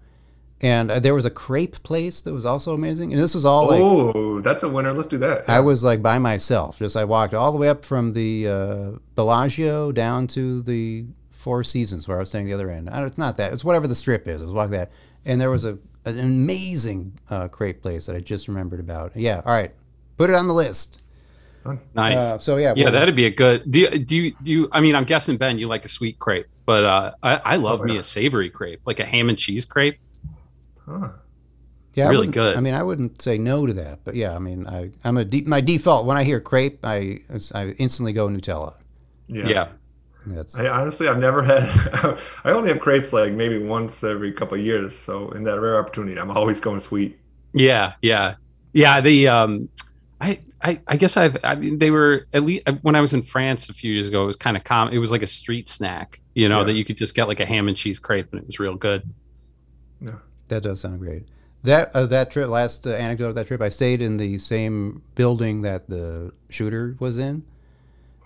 And uh, there was a crepe place that was also amazing. And this was all like, oh, that's a winner. Let's do that. I was like by myself. Just I walked all the way up from the uh, Bellagio down to the Four Seasons where I was staying the other end. It's not that. It's whatever the strip is. I was walking that. And there was a an amazing uh, crepe place that I just remembered about. Yeah. All right. Put it on the list. Nice. Uh, so yeah. yeah, well, that'd be a good. Do you, do you, do you, I mean, I'm guessing Ben, you like a sweet crepe, but uh, I, I love Oh, me yeah. a savory crepe, like a ham and cheese crepe. Huh. Yeah, I Really wouldn't- good. I mean, I wouldn't say no to that, but yeah, I mean, I, I'm a de- my default when I hear crepe, I I instantly go Nutella. Yeah. Yeah. That's I honestly, I've never had. I only have crepes like maybe once every couple of years. So in that rare opportunity, I'm always going sweet. Yeah, yeah, yeah. The um, I, I, I guess I've. I mean, they were at least when I was in France a few years ago. It was kind of common. It was like a street snack, you know, Yeah. that you could just get like a ham and cheese crepe, and it was real good. Yeah. that does sound great. That uh, that trip, last uh, anecdote of that trip, I stayed in the same building that the shooter was in,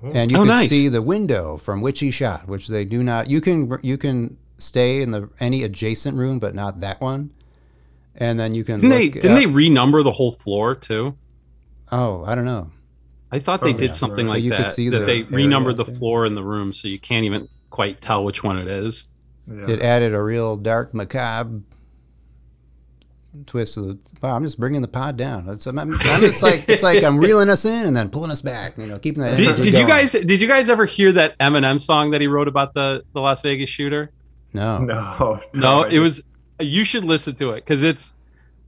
and you Oh, could nice. see the window from which he shot, which they do not. You can you can stay in the any adjacent room, but not that one. And then you can. Didn't they? Didn't they renumber the whole floor too? Oh, I don't know. I thought they Oh, did yeah. something But like you could that. see that the they renumbered the out floor in the room, so you can't even quite tell which one it is. Yeah. It added a real dark, macabre twist of the. Wow, I'm just bringing the pod down. It's, I'm, I'm just like it's like I'm reeling us in and then pulling us back. You know, keeping that. Did, energy did you guys? Did you guys ever hear that Eminem song that he wrote about the the Las Vegas shooter? No. no, No, I it was. You should listen to it because it's.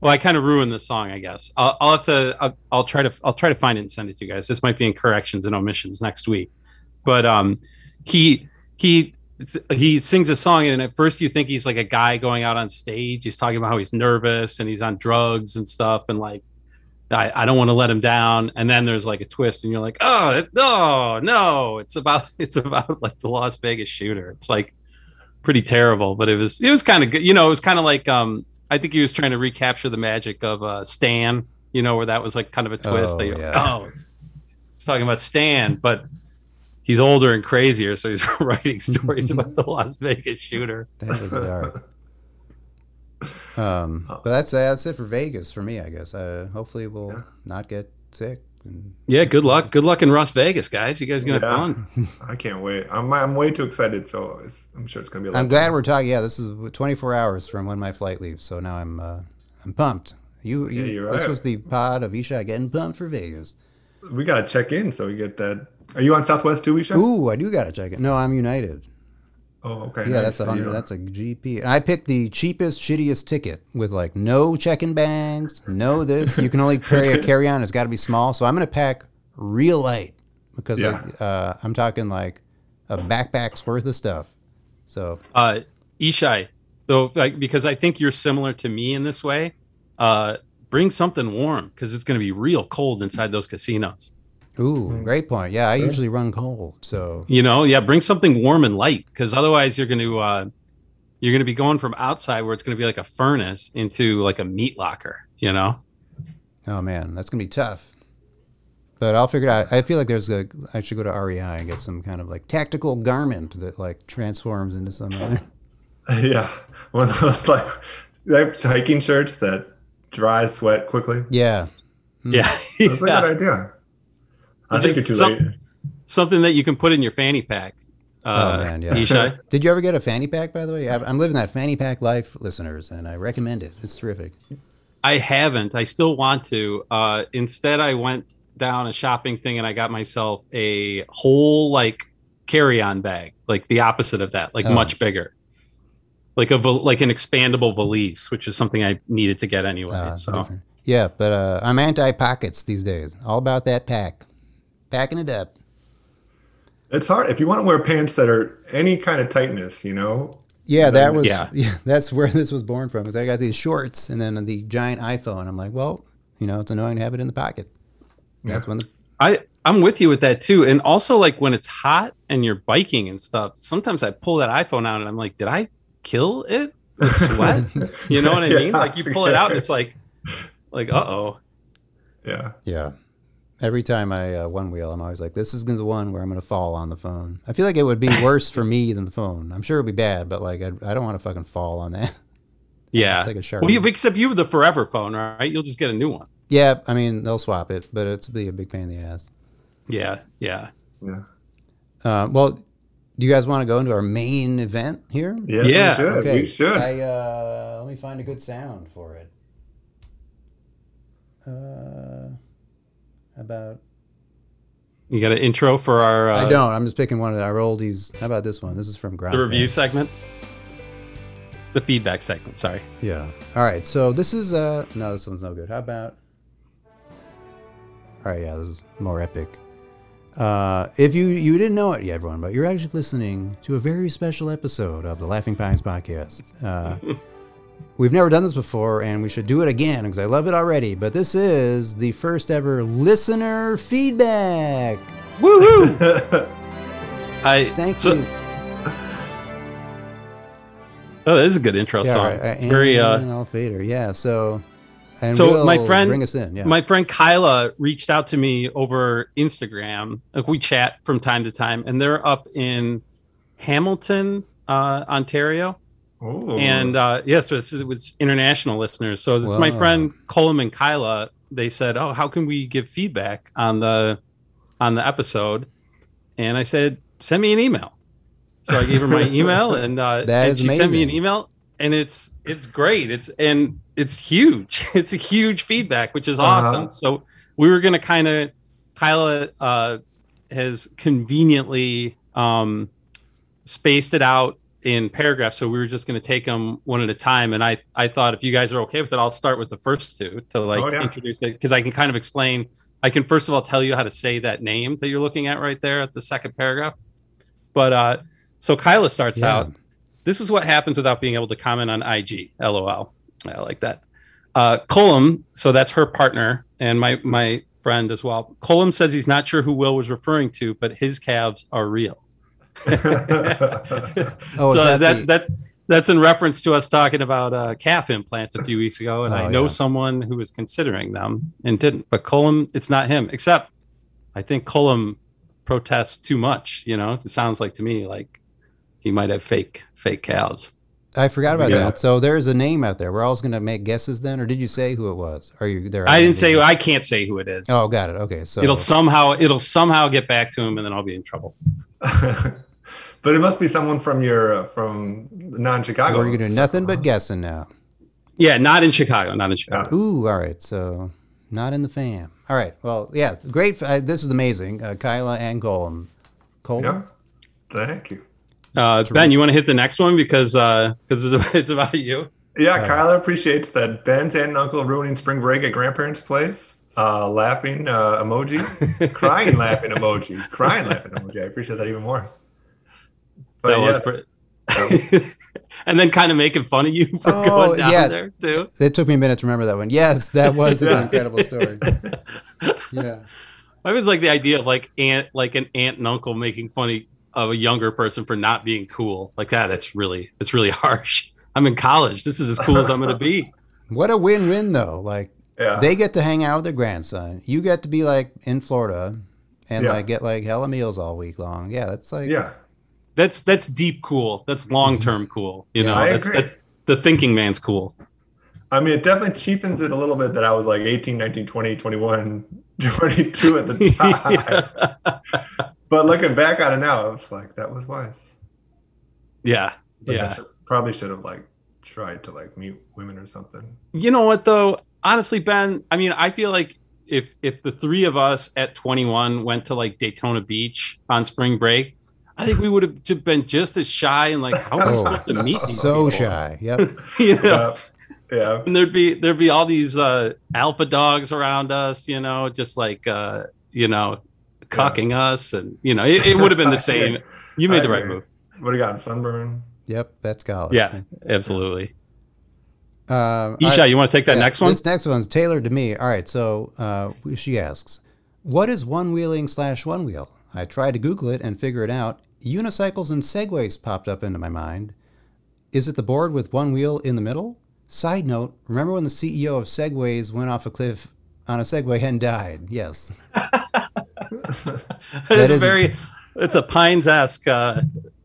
Well, I kind of ruined the song, I guess. I'll, I'll have to. I'll, I'll try to. I'll try to find it and send it to you guys. This might be in corrections and omissions next week, but um, he he he sings a song and at first you think he's like a guy going out on stage. He's talking about how he's nervous and he's on drugs and stuff and like. I, I don't want to let him down, and then there's like a twist, and you're like, oh no, no, it's about it's about like the Las Vegas shooter. It's like pretty terrible, but it was it was kind of good. You know, it was kind of like um I think he was trying to recapture the magic of uh Stan, you know, where that was like kind of a twist. Oh, that you're like, oh, it's, it's talking about Stan, but he's older and crazier, so he's writing stories about the Las Vegas shooter. That is dark. Um, but that's that's it for Vegas for me, I guess. Uh, hopefully, we'll Yeah. not get sick. And Yeah, good luck. Good luck in Las Vegas, guys. You guys gonna Yeah. have fun. I can't wait. I'm I'm way too excited. So it's, I'm sure it's gonna be. A lot I'm glad fun. we're talking. Yeah, this is 24 hours from when my flight leaves, so now I'm uh, I'm pumped. You, you Yeah, you're this right. was the pod of Ishai getting pumped for Vegas. we gotta check in so we get that. Are you on Southwest too, Ishai? Ooh, I do gotta check it. No, I'm United. Oh, okay. Yeah, nice. that's a So hundred. That's a GP. And I picked the cheapest, shittiest ticket with like no check-in bags, no this. You can only carry a carry-on. It's got to be small. So I'm gonna pack real light because Yeah. I, uh, I'm talking like a backpack's worth of stuff. So Uh Ishai, though like because I think you're similar to me in this way, uh bring something warm because it's gonna be real cold inside those casinos. Ooh, great point. Yeah, I usually run cold, so You know, yeah, bring something warm and light because otherwise you're going to uh, you're going to be going from outside where it's going to be like a furnace into like a meat locker. You know. oh man, that's gonna be tough. But I'll figure it out. I feel like there's a. I should go to REI and get some kind of like tactical garment that like transforms into some other. yeah, one of those like like hiking shirts that dry sweat quickly. Yeah, Yeah. That's Yeah. a good idea. I think you're too some- late. Something that you can put in your fanny pack. Uh, Oh, man, yeah. Ishai. Did you ever get a fanny pack? By the way, I- I'm living that fanny pack life, listeners, and I recommend it. It's terrific. I haven't. I still want to. Uh, instead, I went down a shopping thing and I got myself a whole like carry-on bag, like the opposite of that, like Oh. much bigger, like a like an expandable valise, which is something I needed to get anyway. Uh, so different. yeah, but uh, I'm anti pockets these days. All about that pack, packing it up. It's hard if you want to wear pants that are any kind of tightness. You know, Yeah, that was Yeah. yeah. That's where this was born from. Because I got these shorts and then the giant iPhone. I'm like, well, you know, it's annoying to have it in the pocket. That's when the I I'm with you with that too. And also like when it's hot and you're biking and stuff, sometimes I pull that iPhone out and I'm like, did I kill it with sweat? you know what I Yeah, mean? Like you pull it out and it's like like uh oh. yeah. yeah. Every time I uh, one wheel, I'm always like, this is the one where I'm going to fall on the phone. I feel like it would be worse for me than the phone. I'm sure it'd be bad, but like, I'd, I don't want to fucking fall on that. Yeah. It's like a shark. Well, you, except you have the forever phone, right? You'll just get a new one. Yeah, I mean, they'll swap it, but it's be a big pain in the ass. Yeah, yeah. Yeah. Uh, well, do you guys want to go into our main event here? Yeah, Yeah, we should. Okay. We should. I uh, let me find a good sound for it. Uh, about You got an intro for our uh, I don't. I'm just picking one of our oldies. How about this one? This is from Ground. the review segment, the feedback segment. Sorry. Yeah. All right. So this is uh no, this one's no good. How about? All right. Yeah, this is more epic. Uh, if you you didn't know it yet, everyone, but you're actually listening to a very special episode of the Laughing Pines podcast. Uh, we've never done this before, and we should do it again because I love it already. But this is the first ever listener feedback. Woo I Thank so- you. Oh, that is a good intro Yeah, song. right, It's very uh, and Alf Vader. Yeah. So. And So my Will friend- bring us in. Yeah. My friend Kyla reached out to me over Instagram. Like we chat from time to time, and they're up in Hamilton, uh, Ontario. Ooh. And uh, yes, it's, was international listeners. So this is my friend Colum and Kyla. They said, "Oh, how can we give feedback on the on the episode?" And I said, "Send me an email." So I gave her my email, and uh, and she sent me an email, and it's it's great. It's and it's huge. It's a huge feedback, which is Uh-huh. awesome. So we were gonna kind of Kyla uh, has conveniently um, spaced it out in paragraphs, so we were just going to take them one at a time. And I I thought if you guys are okay with it, I'll start with the first two to like Oh, yeah. introduce it because I can kind of explain. I can first of all tell you how to say that name that you're looking at right there at the second paragraph. But uh, so Kyla starts Yeah. out. This is what happens without being able to comment on IG. LOL. I like that. Uh, Colum, so that's her partner and my my friend as well. Colum says he's not sure who Will was referring to, but his calves are real. Oh, so that that, the- that that's in reference to us talking about uh, calf implants a few weeks ago, and Oh, I know yeah. someone who was considering them and didn't. But Colum, it's not him. Except, I think Colum protests too much. You know, it sounds like to me like he might have fake fake calves. I forgot about Yeah. that. So there's a name out there. We're all going to make guesses then, or did you say who it was? Are you there? I didn't say. I can't say who it is. Oh, got it. Okay, so It'll somehow it'll somehow get back to him, and then I'll be in trouble. but it must be someone from your uh, from non-Chicago. we're going to do nothing but guessing now. Yeah, not in Chicago. Not in Chicago. Ooh, all right. So not in the fam. All right. Well, yeah, great. Uh, this is amazing. Uh, Kyla and Colm. Colm. Yeah. Thank you. Uh, ben, you want to hit the next one because because it's about you. Yeah, Kyla appreciates that Ben's aunt and uncle ruining spring break at grandparents' place. Uh, laughing uh, emoji, crying laughing emoji, crying laughing emoji. I appreciate that even more. But that was yeah, pretty. and then kind of making fun of you for Oh, going down yeah. there too. It took me a minute to remember that one. Yes, that was an incredible story. Yeah. I was like the idea of like aunt, like an aunt and uncle making fun of a younger person for not being cool. Like that, that's really, it's really harsh. I'm in college. This is as cool as I'm going to be. What a win-win though. Like Yeah. they get to hang out with their grandson. You get to be like in Florida and Yeah. like get like hella meals all week long. Yeah, that's like yeah. That's that's deep cool. That's mm-hmm. long term cool. You Yeah, know, that's, that's the thinking man's cool. I mean, it definitely cheapens it a little bit that I was like 18, 19, 20, 21, 22 at the time. But looking back on it now, it's like that was wise. yeah, I yeah. should- probably should have like tried to like meet women or something. You know what though? Honestly, Ben, I mean, I feel like if if the three of us at 21 went to like Daytona Beach on spring break, I think we would have ju- been just as shy and like, how are we Oh, supposed to meet these so people? shy. Yep. you know? Yeah. yeah. and there'd be there'd be all these uh alpha dogs around us, you know, just like uh, you know, cucking us, and you know, it, it would have been the same. You made I the right agree. move. Would have gotten sunburn. Yep, that's college. Yeah, absolutely. Uh, Ishai, I- you want to take that yeah, next one? This next one's tailored to me. All right, so uh, she asks, "What is one wheeling slash one wheel?" I tried to Google it and figure it out. Unicycles and segways popped up into my mind. Is it the board with one wheel in the middle? Side note: Remember when the CEO of Segways went off a cliff on a Segway and died? Yes. it's is- very. It's a Pines esque uh,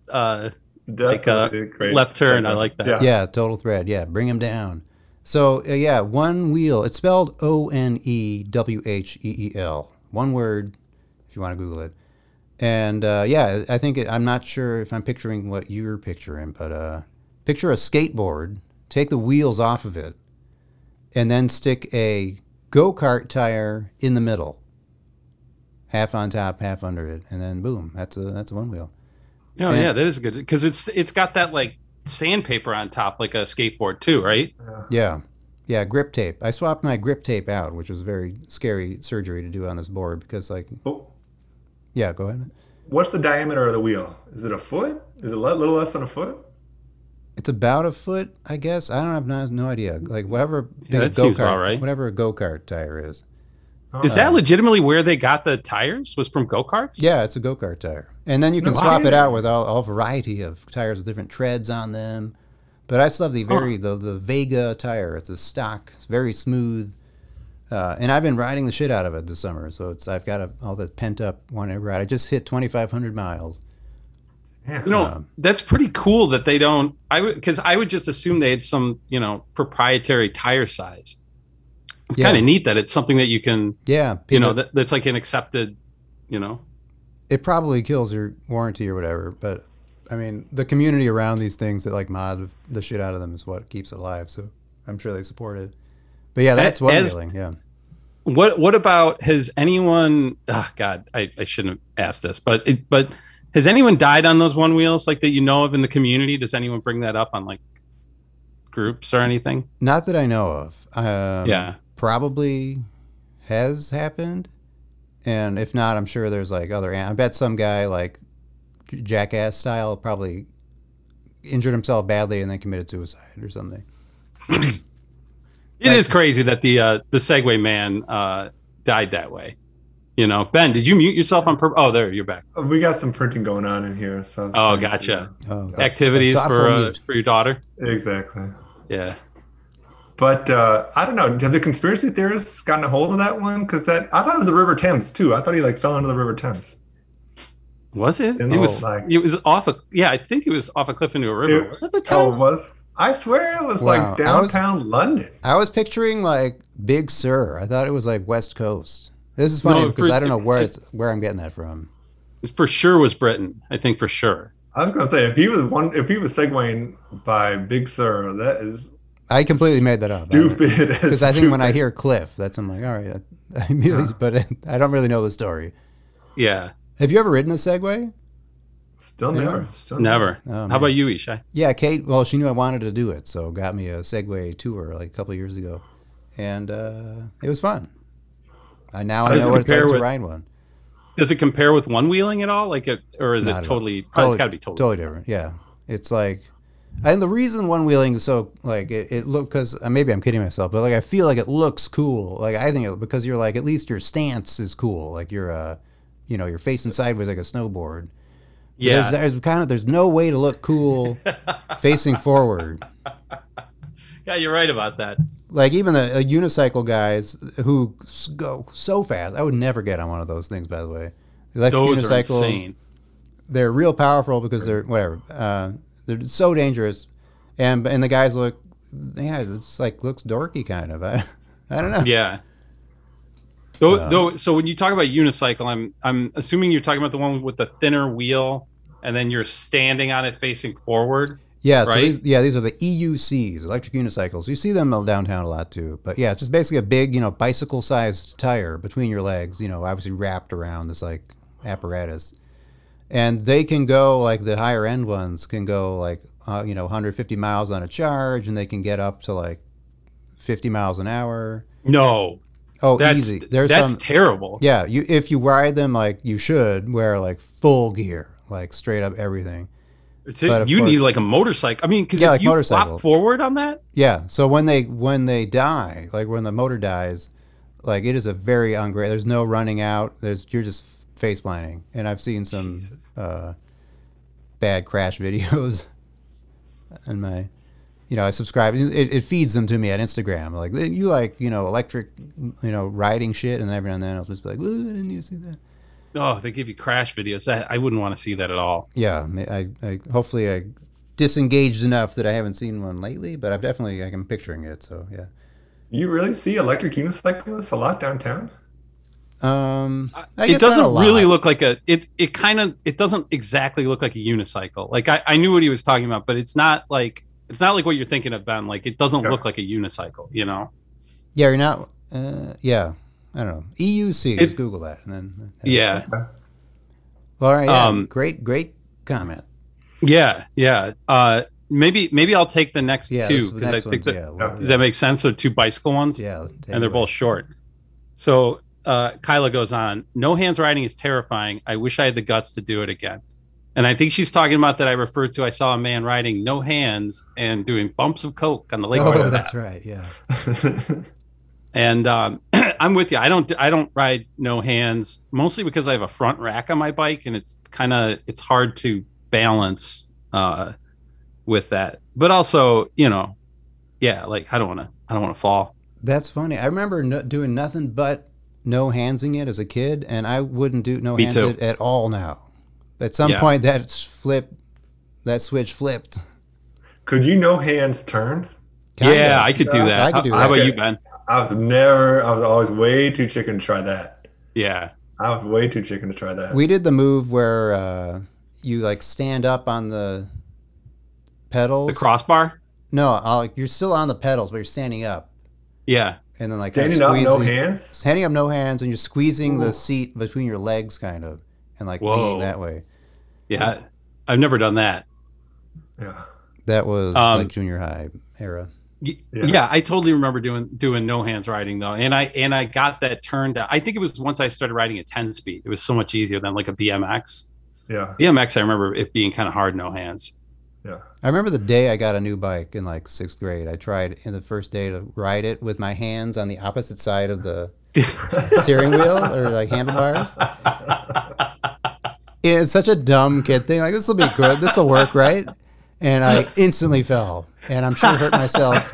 uh, like uh, Definitely a great left turn. I like that. Yeah. Yeah, total thread. Yeah, bring him down. So uh, yeah, one wheel. It's spelled O N E W H E E L. One word, if you want to Google it. And uh, yeah, I think it, I'm not sure if I'm picturing what you're picturing, but uh, picture a skateboard. Take the wheels off of it, and then stick a go kart tire in the middle. Half on top, half under it, and then boom, that's a that's a one wheel. Oh And- yeah, that is good because it's it's got that like sandpaper on top, like a skateboard too, right? Yeah. Yeah, grip tape. I swapped my grip tape out, which was very scary surgery to do on this board because, like, Oh, yeah, go ahead. what's the diameter of the wheel? Is it a foot? Is it a little less than a foot? It's about a foot, I guess. I don't have no, no idea. Like, whatever Yeah, big that seems go-kart, about right. whatever a go kart tire is. Is that legitimately where they got the tires? Was from go karts? Yeah, it's a go kart tire. And then you can No, swap it out with all, all variety of tires with different treads on them. But I still have the very, the, the Vega tire. It's a stock, it's very smooth. Uh, and I've been riding the shit out of it this summer. So it's I've got a, all that pent up wanting to ride. I just hit 2,500 miles. Yeah. You know, Um, that's pretty cool that they don't. I would because I would just assume they had some you know proprietary tire size. It's Yeah. kind of neat that it's something that you can Yeah, you know that, that's like an accepted you know it probably kills your warranty or whatever. But I mean, the community around these things that like mod the shit out of them is what keeps it alive. So I'm sure they support it. But yeah, that's one As- wheeling. Yeah. What what about has anyone? Oh God, I, I shouldn't have asked this, but it, but has anyone died on those one wheels like that you know of in the community? Does anyone bring that up on like groups or anything? Not that I know of. Um, Yeah. Probably has happened. And if not, I'm sure there's like other. I bet some guy like jackass style probably injured himself badly and then committed suicide or something. It is crazy that the uh, the Segway man uh, died that way. You know, Ben, did you mute yourself on purpose? Oh, there, you're back. we got some printing going on in here. So Oh, gotcha. Oh, Activities for uh, for your daughter. Exactly. Yeah. But uh, I don't know. Have the conspiracy theorists gotten a hold of that one? Because that I thought it was the River Thames too. I thought he like fell into the River Thames. Was it? It was. like- It was off a. Yeah, I think it was off a cliff into a river. It- was it the Thames? Oh, it was. I swear it was Wow. like I was- downtown London. I was picturing like Big Sur. I thought it was like West Coast. This is funny No, because for- I don't know where it's where I'm getting that from. for sure was Britain. I think for sure. I was gonna say if he was one, if he was segueing by Big Sur, that is I completely made that up. stupid. Because I think when I hear Cliff, that's I'm like, all right. I, I immediately, but I don't really know the story. Yeah. Have you ever ridden a Segway? Still never, still Never. Oh, How about you, Ishai? Yeah, Kate. Well, she knew I wanted to do it, so got me a Segway tour like a couple of years ago, and uh, it was fun. I now I know what it's like compare to ride one. Does it compare with one wheeling at all? Like it, or is Not it at totally? oh, it's got to be totally. totally different. Yeah, it's like And the reason one wheeling is so like it, it look because uh, maybe I'm kidding myself, but like I feel like it looks cool. Like I think it, because you're like at least your stance is cool. Like you're uh, you know, you're facing sideways like a snowboard. Yeah. There's, there's kind of there's no way to look cool facing forward. yeah, you're right about that. Like even the uh, unicycle guys who s- go so fast, I would never get on one of those things. By the way, electric Those are insane. they're real powerful because they're whatever. Uh, they're so dangerous, and and the guys look, yeah, it's like looks dorky kind of. I, I don't know. Yeah. Though, though, so when you talk about unicycle, I'm I'm assuming you're talking about the one with the thinner wheel, and then you're standing on it facing forward. Yeah, so these, yeah, these are the EUCs, electric unicycles. You see them downtown a lot too. But yeah, it's just basically a big, you know, bicycle-sized tire between your legs. You know, obviously wrapped around this like apparatus, and they can go like the higher end ones can go like uh, you know 150 miles on a charge, and they can get up to like 50 miles an hour. No, Oh, that's easy. There's that's some. terrible. Yeah, you if you ride them like you should wear like full gear, like straight up everything. Of you course- need like a motorcycle. I mean, because Yeah, if like you motorcycle. flop forward on that, Yeah. So when they when they die, like when the motor dies, like it is a very ungra There's no running out. There's you're just face planting, and I've seen some uh, bad crash videos. in my, you know, I subscribe. It, it feeds them to me at Instagram. Like you like you know electric, you know riding shit, and every now and then I'll just be like, "Ooh, I didn't need to see that. oh, they give you crash videos. That I wouldn't want to see that at all. Yeah. I, I hopefully I disengaged enough that I haven't seen one lately, but I've definitely I'm picturing it. So yeah. You really see electric unicyclists a lot downtown? Um, I it guess not a doesn't really look like a it it kind of it doesn't exactly look like a unicycle like I, I knew what he was talking about but it's not like it's not like what you're thinking of ben like it doesn't Yeah. look like a unicycle you know Yeah, you're not. Uh, yeah, I don't know. EUC. It- just Google that, and then. yeah Well, all right. Yeah, Um, great, great comment. yeah yeah uh maybe maybe i'll take the next Yeah, two because i think one's, that yeah, well, does yeah, that make sense so two bicycle ones yeah, take and they're both short so uh kyla goes on no hands riding is terrifying i wish i had the guts to do it again and i think she's talking about that i referred to i saw a man riding no hands and doing bumps of coke on the lake Oh, that's right. Yeah. and um, I'm with you. I don't I don't ride no hands mostly because I have a front rack on my bike, and it's kind of it's hard to balance uh, with that. But also, you know, yeah, like I don't want to I don't want to fall. That's funny. I remember no, doing nothing but no handsing it as a kid, and I wouldn't do no Me hands too. it at all now. At some Yeah. point, that flip, that switch flipped. Could you no hands turn? Kinda. Yeah, I could do that. I could do how, how about you, Ben? I was never, I was always way too chicken to try that. Yeah, I was way too chicken to try that. We did the move where uh, you like stand up on the pedals. the crossbar. no, I'll, you're still on the pedals, but you're standing up, Yeah, and then like kinda Standing up, no hands? Standing up, no hands, and you're squeezing Ooh. the seat between your legs, kind of, and like Whoa. leaning that way. yeah. I've never done that. Yeah. That was Um, like junior high era. Yeah. Yeah. I totally remember doing doing no hands riding though, and I and I got that turned. I think it was once I started riding a ten speed. It was so much easier than like a BMX. Yeah. BMX, I remember it being kind of hard no hands. Yeah. I remember the day I got a new bike in like sixth grade. I tried in the first day to ride it with my hands on the opposite side of the steering wheel or like handlebars. It's such a dumb kid thing. Like this will be good. This will work, right? And I instantly fell, and I'm sure hurt myself.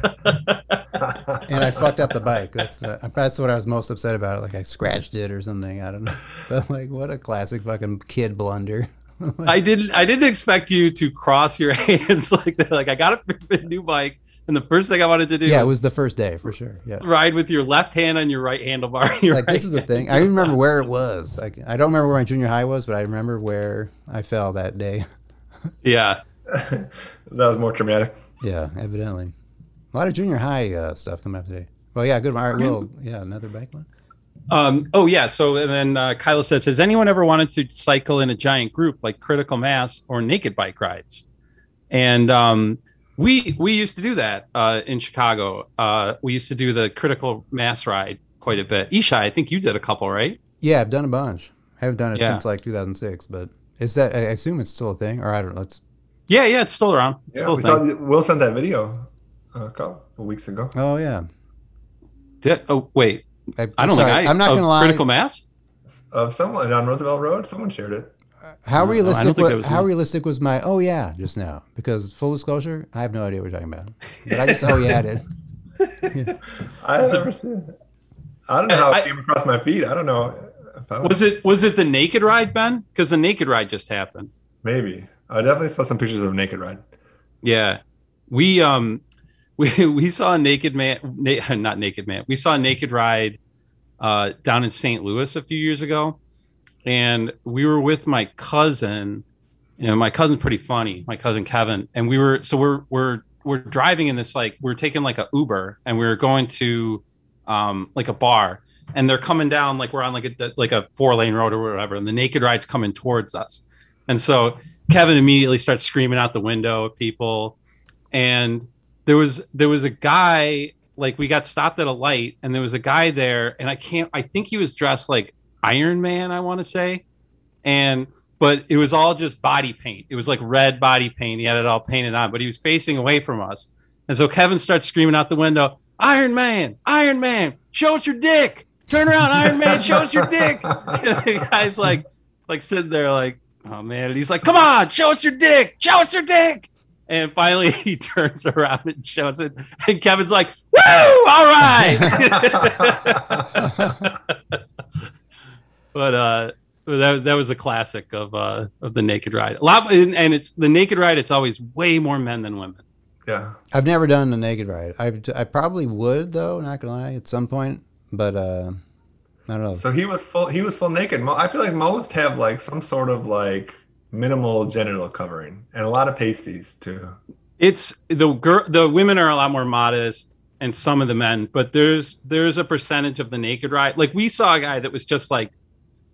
And I fucked up the bike. That's the, that's what I was most upset about. Like I scratched it or something. I don't know. But like, what a classic fucking kid blunder. I didn't I didn't expect you to cross your hands like that. Like I got a new bike, and the first thing I wanted to do Yeah, it was, was the first day for sure. Yeah. ride with your left hand on your right handlebar. Your like right this is the thing. I remember where it was. Like I don't remember where my junior high was, but I remember where I fell that day. Yeah. that was more traumatic. Yeah, evidently. A lot of junior high uh, stuff coming up today. Well, yeah, good. All right, Will. Yeah, another bike one. Um, oh yeah. So and then uh, Kyla says, has anyone ever wanted to cycle in a giant group like Critical Mass or Naked Bike rides? And um, we we used to do that uh, in Chicago. Uh, we used to do the Critical Mass ride quite a bit. Ishai, I think you did a couple, right? Yeah, I've done a bunch. I haven't done it Yeah. since like 2006, but is that? I assume it's still a thing, or I don't know. It's Yeah, yeah, it's still around. It's Yeah, still a we saw. thing. Will sent that video uh, a couple weeks ago. Oh yeah. Did- oh wait, I, I don't sorry, think I. I'm not gonna lie. Critical mass. Of someone on Roosevelt Road, someone shared it. How No, realistic? don't think wa- that was how me. realistic was my? Oh yeah, just now. Because full disclosure, I have no idea what you're talking about. But I just oh yeah, I did. I've never seen it. I don't know how I- it came across my feed. I don't know. If I Was it was it the naked ride, Ben? Because the naked ride just happened. Maybe. I definitely saw some pictures of Naked Ride. Yeah, we um we we saw a naked man, na- not naked man. We saw a naked ride uh, down in St. Louis a few years ago, and we were with my cousin. You know, my cousin's pretty funny. My cousin Kevin, and we were so we're we're we're driving in this like we're taking like a Uber, and we were going to um like a bar, and they're coming down like we're on like a like a four lane road or whatever, and the naked ride's coming towards us, and so Kevin immediately starts screaming out the window at people, and there was there was a guy like we got stopped at a light, and there was a guy there, and I can't I think he was dressed like Iron Man, I want to say, and but it was all just body paint. It was like red body paint. He had it all painted on, but he was facing away from us, and so Kevin starts screaming out the window, "Iron Man, Iron Man, show us your dick." Turn around, Iron Man, show us your dick. And the guy's like, like sitting there, like, oh man. And he's like, come on, show us your dick, show us your dick. And finally he turns around and shows it. And Kevin's like, woo, all right. but uh that, that was a classic of uh of the naked ride. A lot and, and it's the naked ride, it's always way more men than women. Yeah. I've never done a naked ride. I I probably would though. Not gonna lie, at some point. But uh, I don't know. So he was full. He was full naked. I feel like most have like some sort of like minimal genital covering, and a lot of pasties too. It's the girl the women are a lot more modest and some of the men, but there's there's a percentage of the naked ride. Like we saw a guy that was just like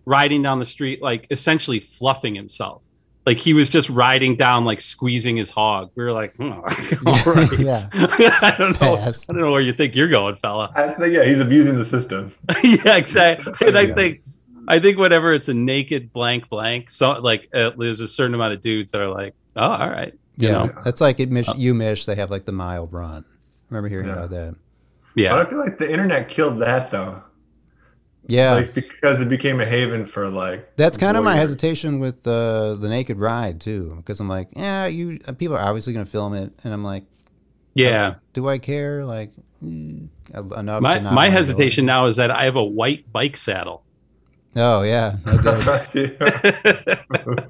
riding down the street, like essentially fluffing himself. Like he was just riding down, like squeezing his hog. We were like, oh, all right. Yeah. I don't know. Pass. I don't know where you think you're going, fella. I think yeah, he's abusing the system. yeah, exactly. And I Yeah. think, I think whenever it's a naked blank blank, so like uh, there's a certain amount of dudes that are like, oh, all right, you Yeah, know, that's like at Mich- UMich. They have like the mile run. Remember hearing Yeah. about that? yeah. But I feel like the internet killed that though, Yeah, like because it became a haven for like. that's kind of my hesitation with uh, the naked ride too, because I'm like, yeah, you uh, people are obviously gonna film it, and I'm like, yeah. do I care? Like, mm, enough. My my hesitation now is that I have a white bike saddle. Oh yeah, okay.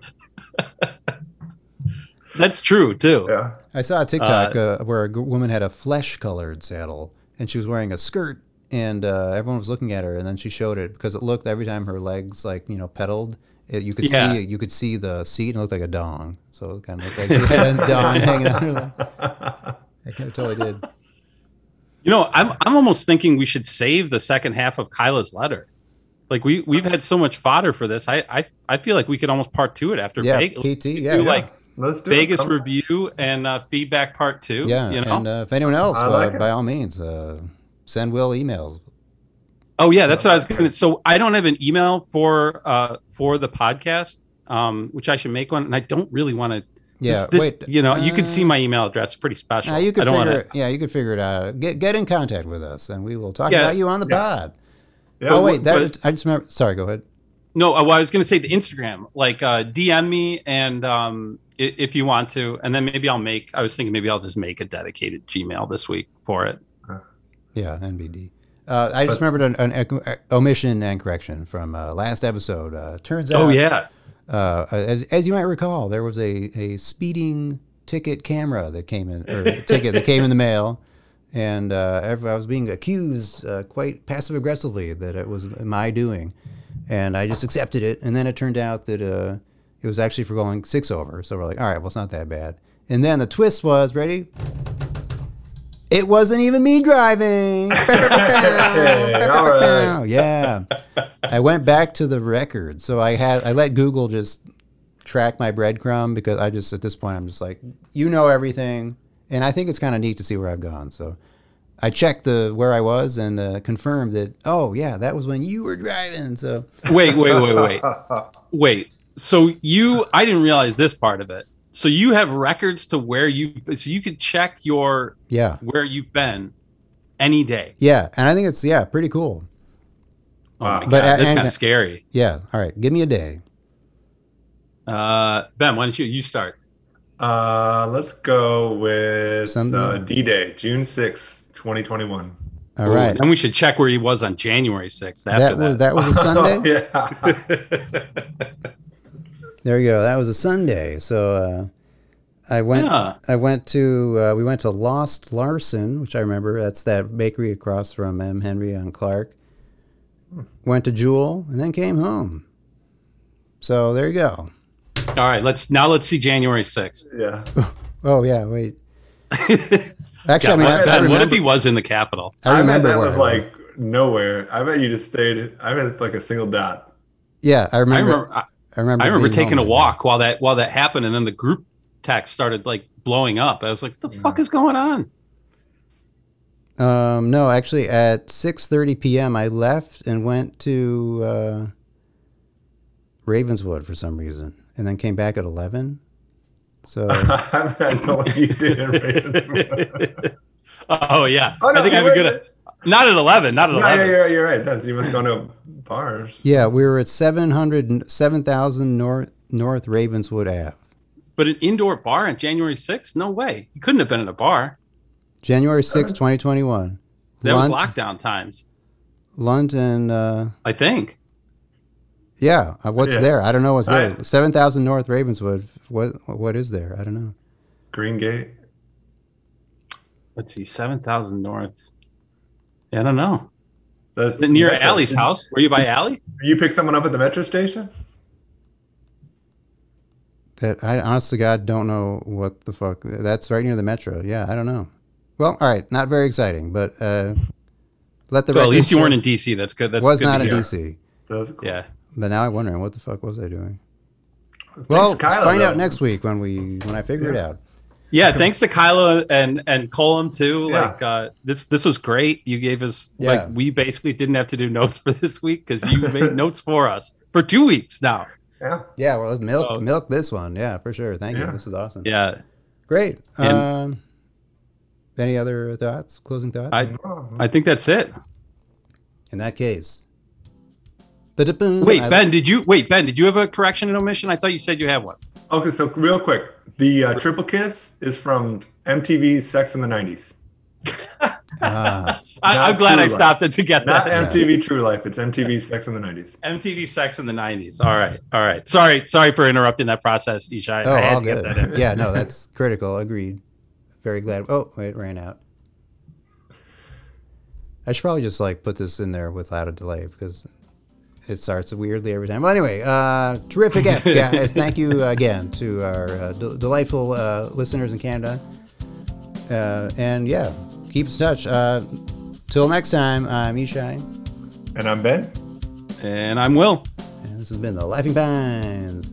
That's true too. yeah. I saw a TikTok uh, where a woman had a flesh-colored saddle, and she was wearing a skirt, and uh, everyone was looking at her, and then she showed it because it looked every time her legs like you know pedaled, it, you could Yeah. see you could see the seat, and it looked like a dong. So it kind of looked like she had a dong hanging out. Her leg. I kind of totally did. You know, I'm I'm almost thinking we should save the second half of Kyla's letter. Like we we've had so much fodder for this. I I, I feel like we could almost part two it after Yeah, Vegas. PT. Yeah, do yeah. like Let's do Vegas it. Review and uh, feedback part two. Yeah, you know. and uh, if anyone else, I like uh, by all means, uh, send Will emails. Oh yeah, that's what I was going to. So I don't have an email for uh for the podcast, um, which I should make one, and I don't really want to. Yeah, this, this- wait. you know, you could see uh, my email address. It's pretty special. Nah, you I could figure. want it, yeah, you could figure it out. Get get in contact with us, and we will talk Yeah. about you on the Yeah. pod. Yeah, oh wait, that but- I just remember. Sorry, go ahead. No, uh, well, I was going to say the Instagram, like uh, DM me and um, if you want to, and then maybe I'll make. I was thinking maybe I'll just make a dedicated Gmail this week for it. Yeah, NBD. Uh, I just remembered an, an omission and correction from uh, last episode. Uh, turns out, Oh yeah, uh, as, as you might recall, there was a, a speeding ticket camera that came in, or ticket that came in the mail, and uh, I was being accused uh, quite passive aggressively that it was my doing, and I just accepted it. And then it turned out that uh, it was actually for going six over. So we're like, all right, well, it's not that bad. And then the twist was, ready? It wasn't even me driving. Hey, all right. Yeah. I went back to the record. So I had I let Google just track my breadcrumb because I just at this point I'm just like, you know everything. And I think it's kind of neat to see where I've gone. So I checked the where I was and uh, confirmed that oh yeah, that was when you were driving. So wait, wait, wait, wait, wait. So you, I didn't realize this part of it. So you have records to where you so you could check your Yeah. where you've been any day. Yeah. And I think it's, yeah, pretty cool. Oh my Wow. god, But, that's kind of scary. Yeah. All right. Give me a day. Uh, ben, why don't you you start? Uh, let's go with uh, D-Day, June sixth, 2021. All Ooh, right. And we should check where he was on January sixth. After That that, was, that was a Sunday. Oh, yeah. There you go. That was a Sunday. So uh, I went. Yeah. I went to. Uh, we went to Lost Larson, which I remember. That's that bakery across from M. Henry on Clark. Went to Jewel and then came home. So there you go. All right, let's now let's see January sixth. yeah. Oh yeah. Wait. Actually, I mean, I, what, I Ben, what if he was in the Capitol? I remember bet that was like nowhere. I bet you just stayed. I bet it's like a single dot. Yeah, I I remember. remember. I, I remember. I remember taking a home. walk while that while that happened, and then the group text started like blowing up. I was like, "What the fuck is going on?" Um, no, actually, at six thirty p.m., I left and went to uh, Ravenswood for some reason, and then came back at eleven. So I bet know what you did. in Ravenswood. Oh yeah, Oh, no, I think I you have a were- good. Not at eleven. Not at No, yeah, eleven. you're, you're right. That's you must go to bars. yeah, we were at 700, 7,000 North North Ravenswood Ave, But an indoor bar on January sixth? No way. He couldn't have been in a bar. January sixth, twenty twenty one. That was lockdown times. London. uh, I think. Yeah, uh, what's Yeah. there? I don't know what's there. I- Seven thousand North Ravenswood. What what is there? I don't know. Green Gate. Let's see, seven thousand north. I don't know. That's Is near Metro. Allie's house? Were you by Allie? You pick someone up at the metro station? That I honestly God don't know what the fuck. That's right near the metro. Yeah, I don't know. Well, all right, not very exciting, but uh, let the Well, at least you weren't in DC. That's good. That's was good not to in hear. DC. That's cool. Yeah. But now I'm wondering what the fuck was I doing? Thanks, Well, Kylo, find out next week when we when I figure it out. Yeah, thanks to Kyla and and Colum too. Yeah. Like uh, this this was great. You gave us Yeah. like we basically didn't have to do notes for this week because you made notes for us for two weeks now. Yeah. Yeah, well, let's milk Oh. milk this one. Yeah, for sure. Thank you. This is awesome. Yeah, Great. And- um, any other thoughts? Closing thoughts? I I think that's it. In that case. Ba-da-boom. Wait, I- Ben, did you wait? Ben, did you have a correction and omission? I thought you said you had one. Okay, so real quick, the uh, triple kiss is from MTV's Sex in the '90s, Ah, I, I'm glad True I Life. stopped it to get not that. Not MTV True Life. It's MTV Sex in the '90s. MTV Sex in the '90s. All right, all right. Sorry, sorry for interrupting that process, Ishai. I, oh, I had all to get that in. good. yeah, no, that's critical. Agreed. Very glad. Oh, it ran out. I should probably just like put this in there without a delay because it starts weirdly every time. Well, anyway, uh, terrific. ep- guys. Thank you again to our uh, d- delightful uh, listeners in Canada. Uh, and yeah, keep in touch. Uh, till next time, I'm Ishai, And I'm Ben. And I'm Will. and this has been the Laughing Pines.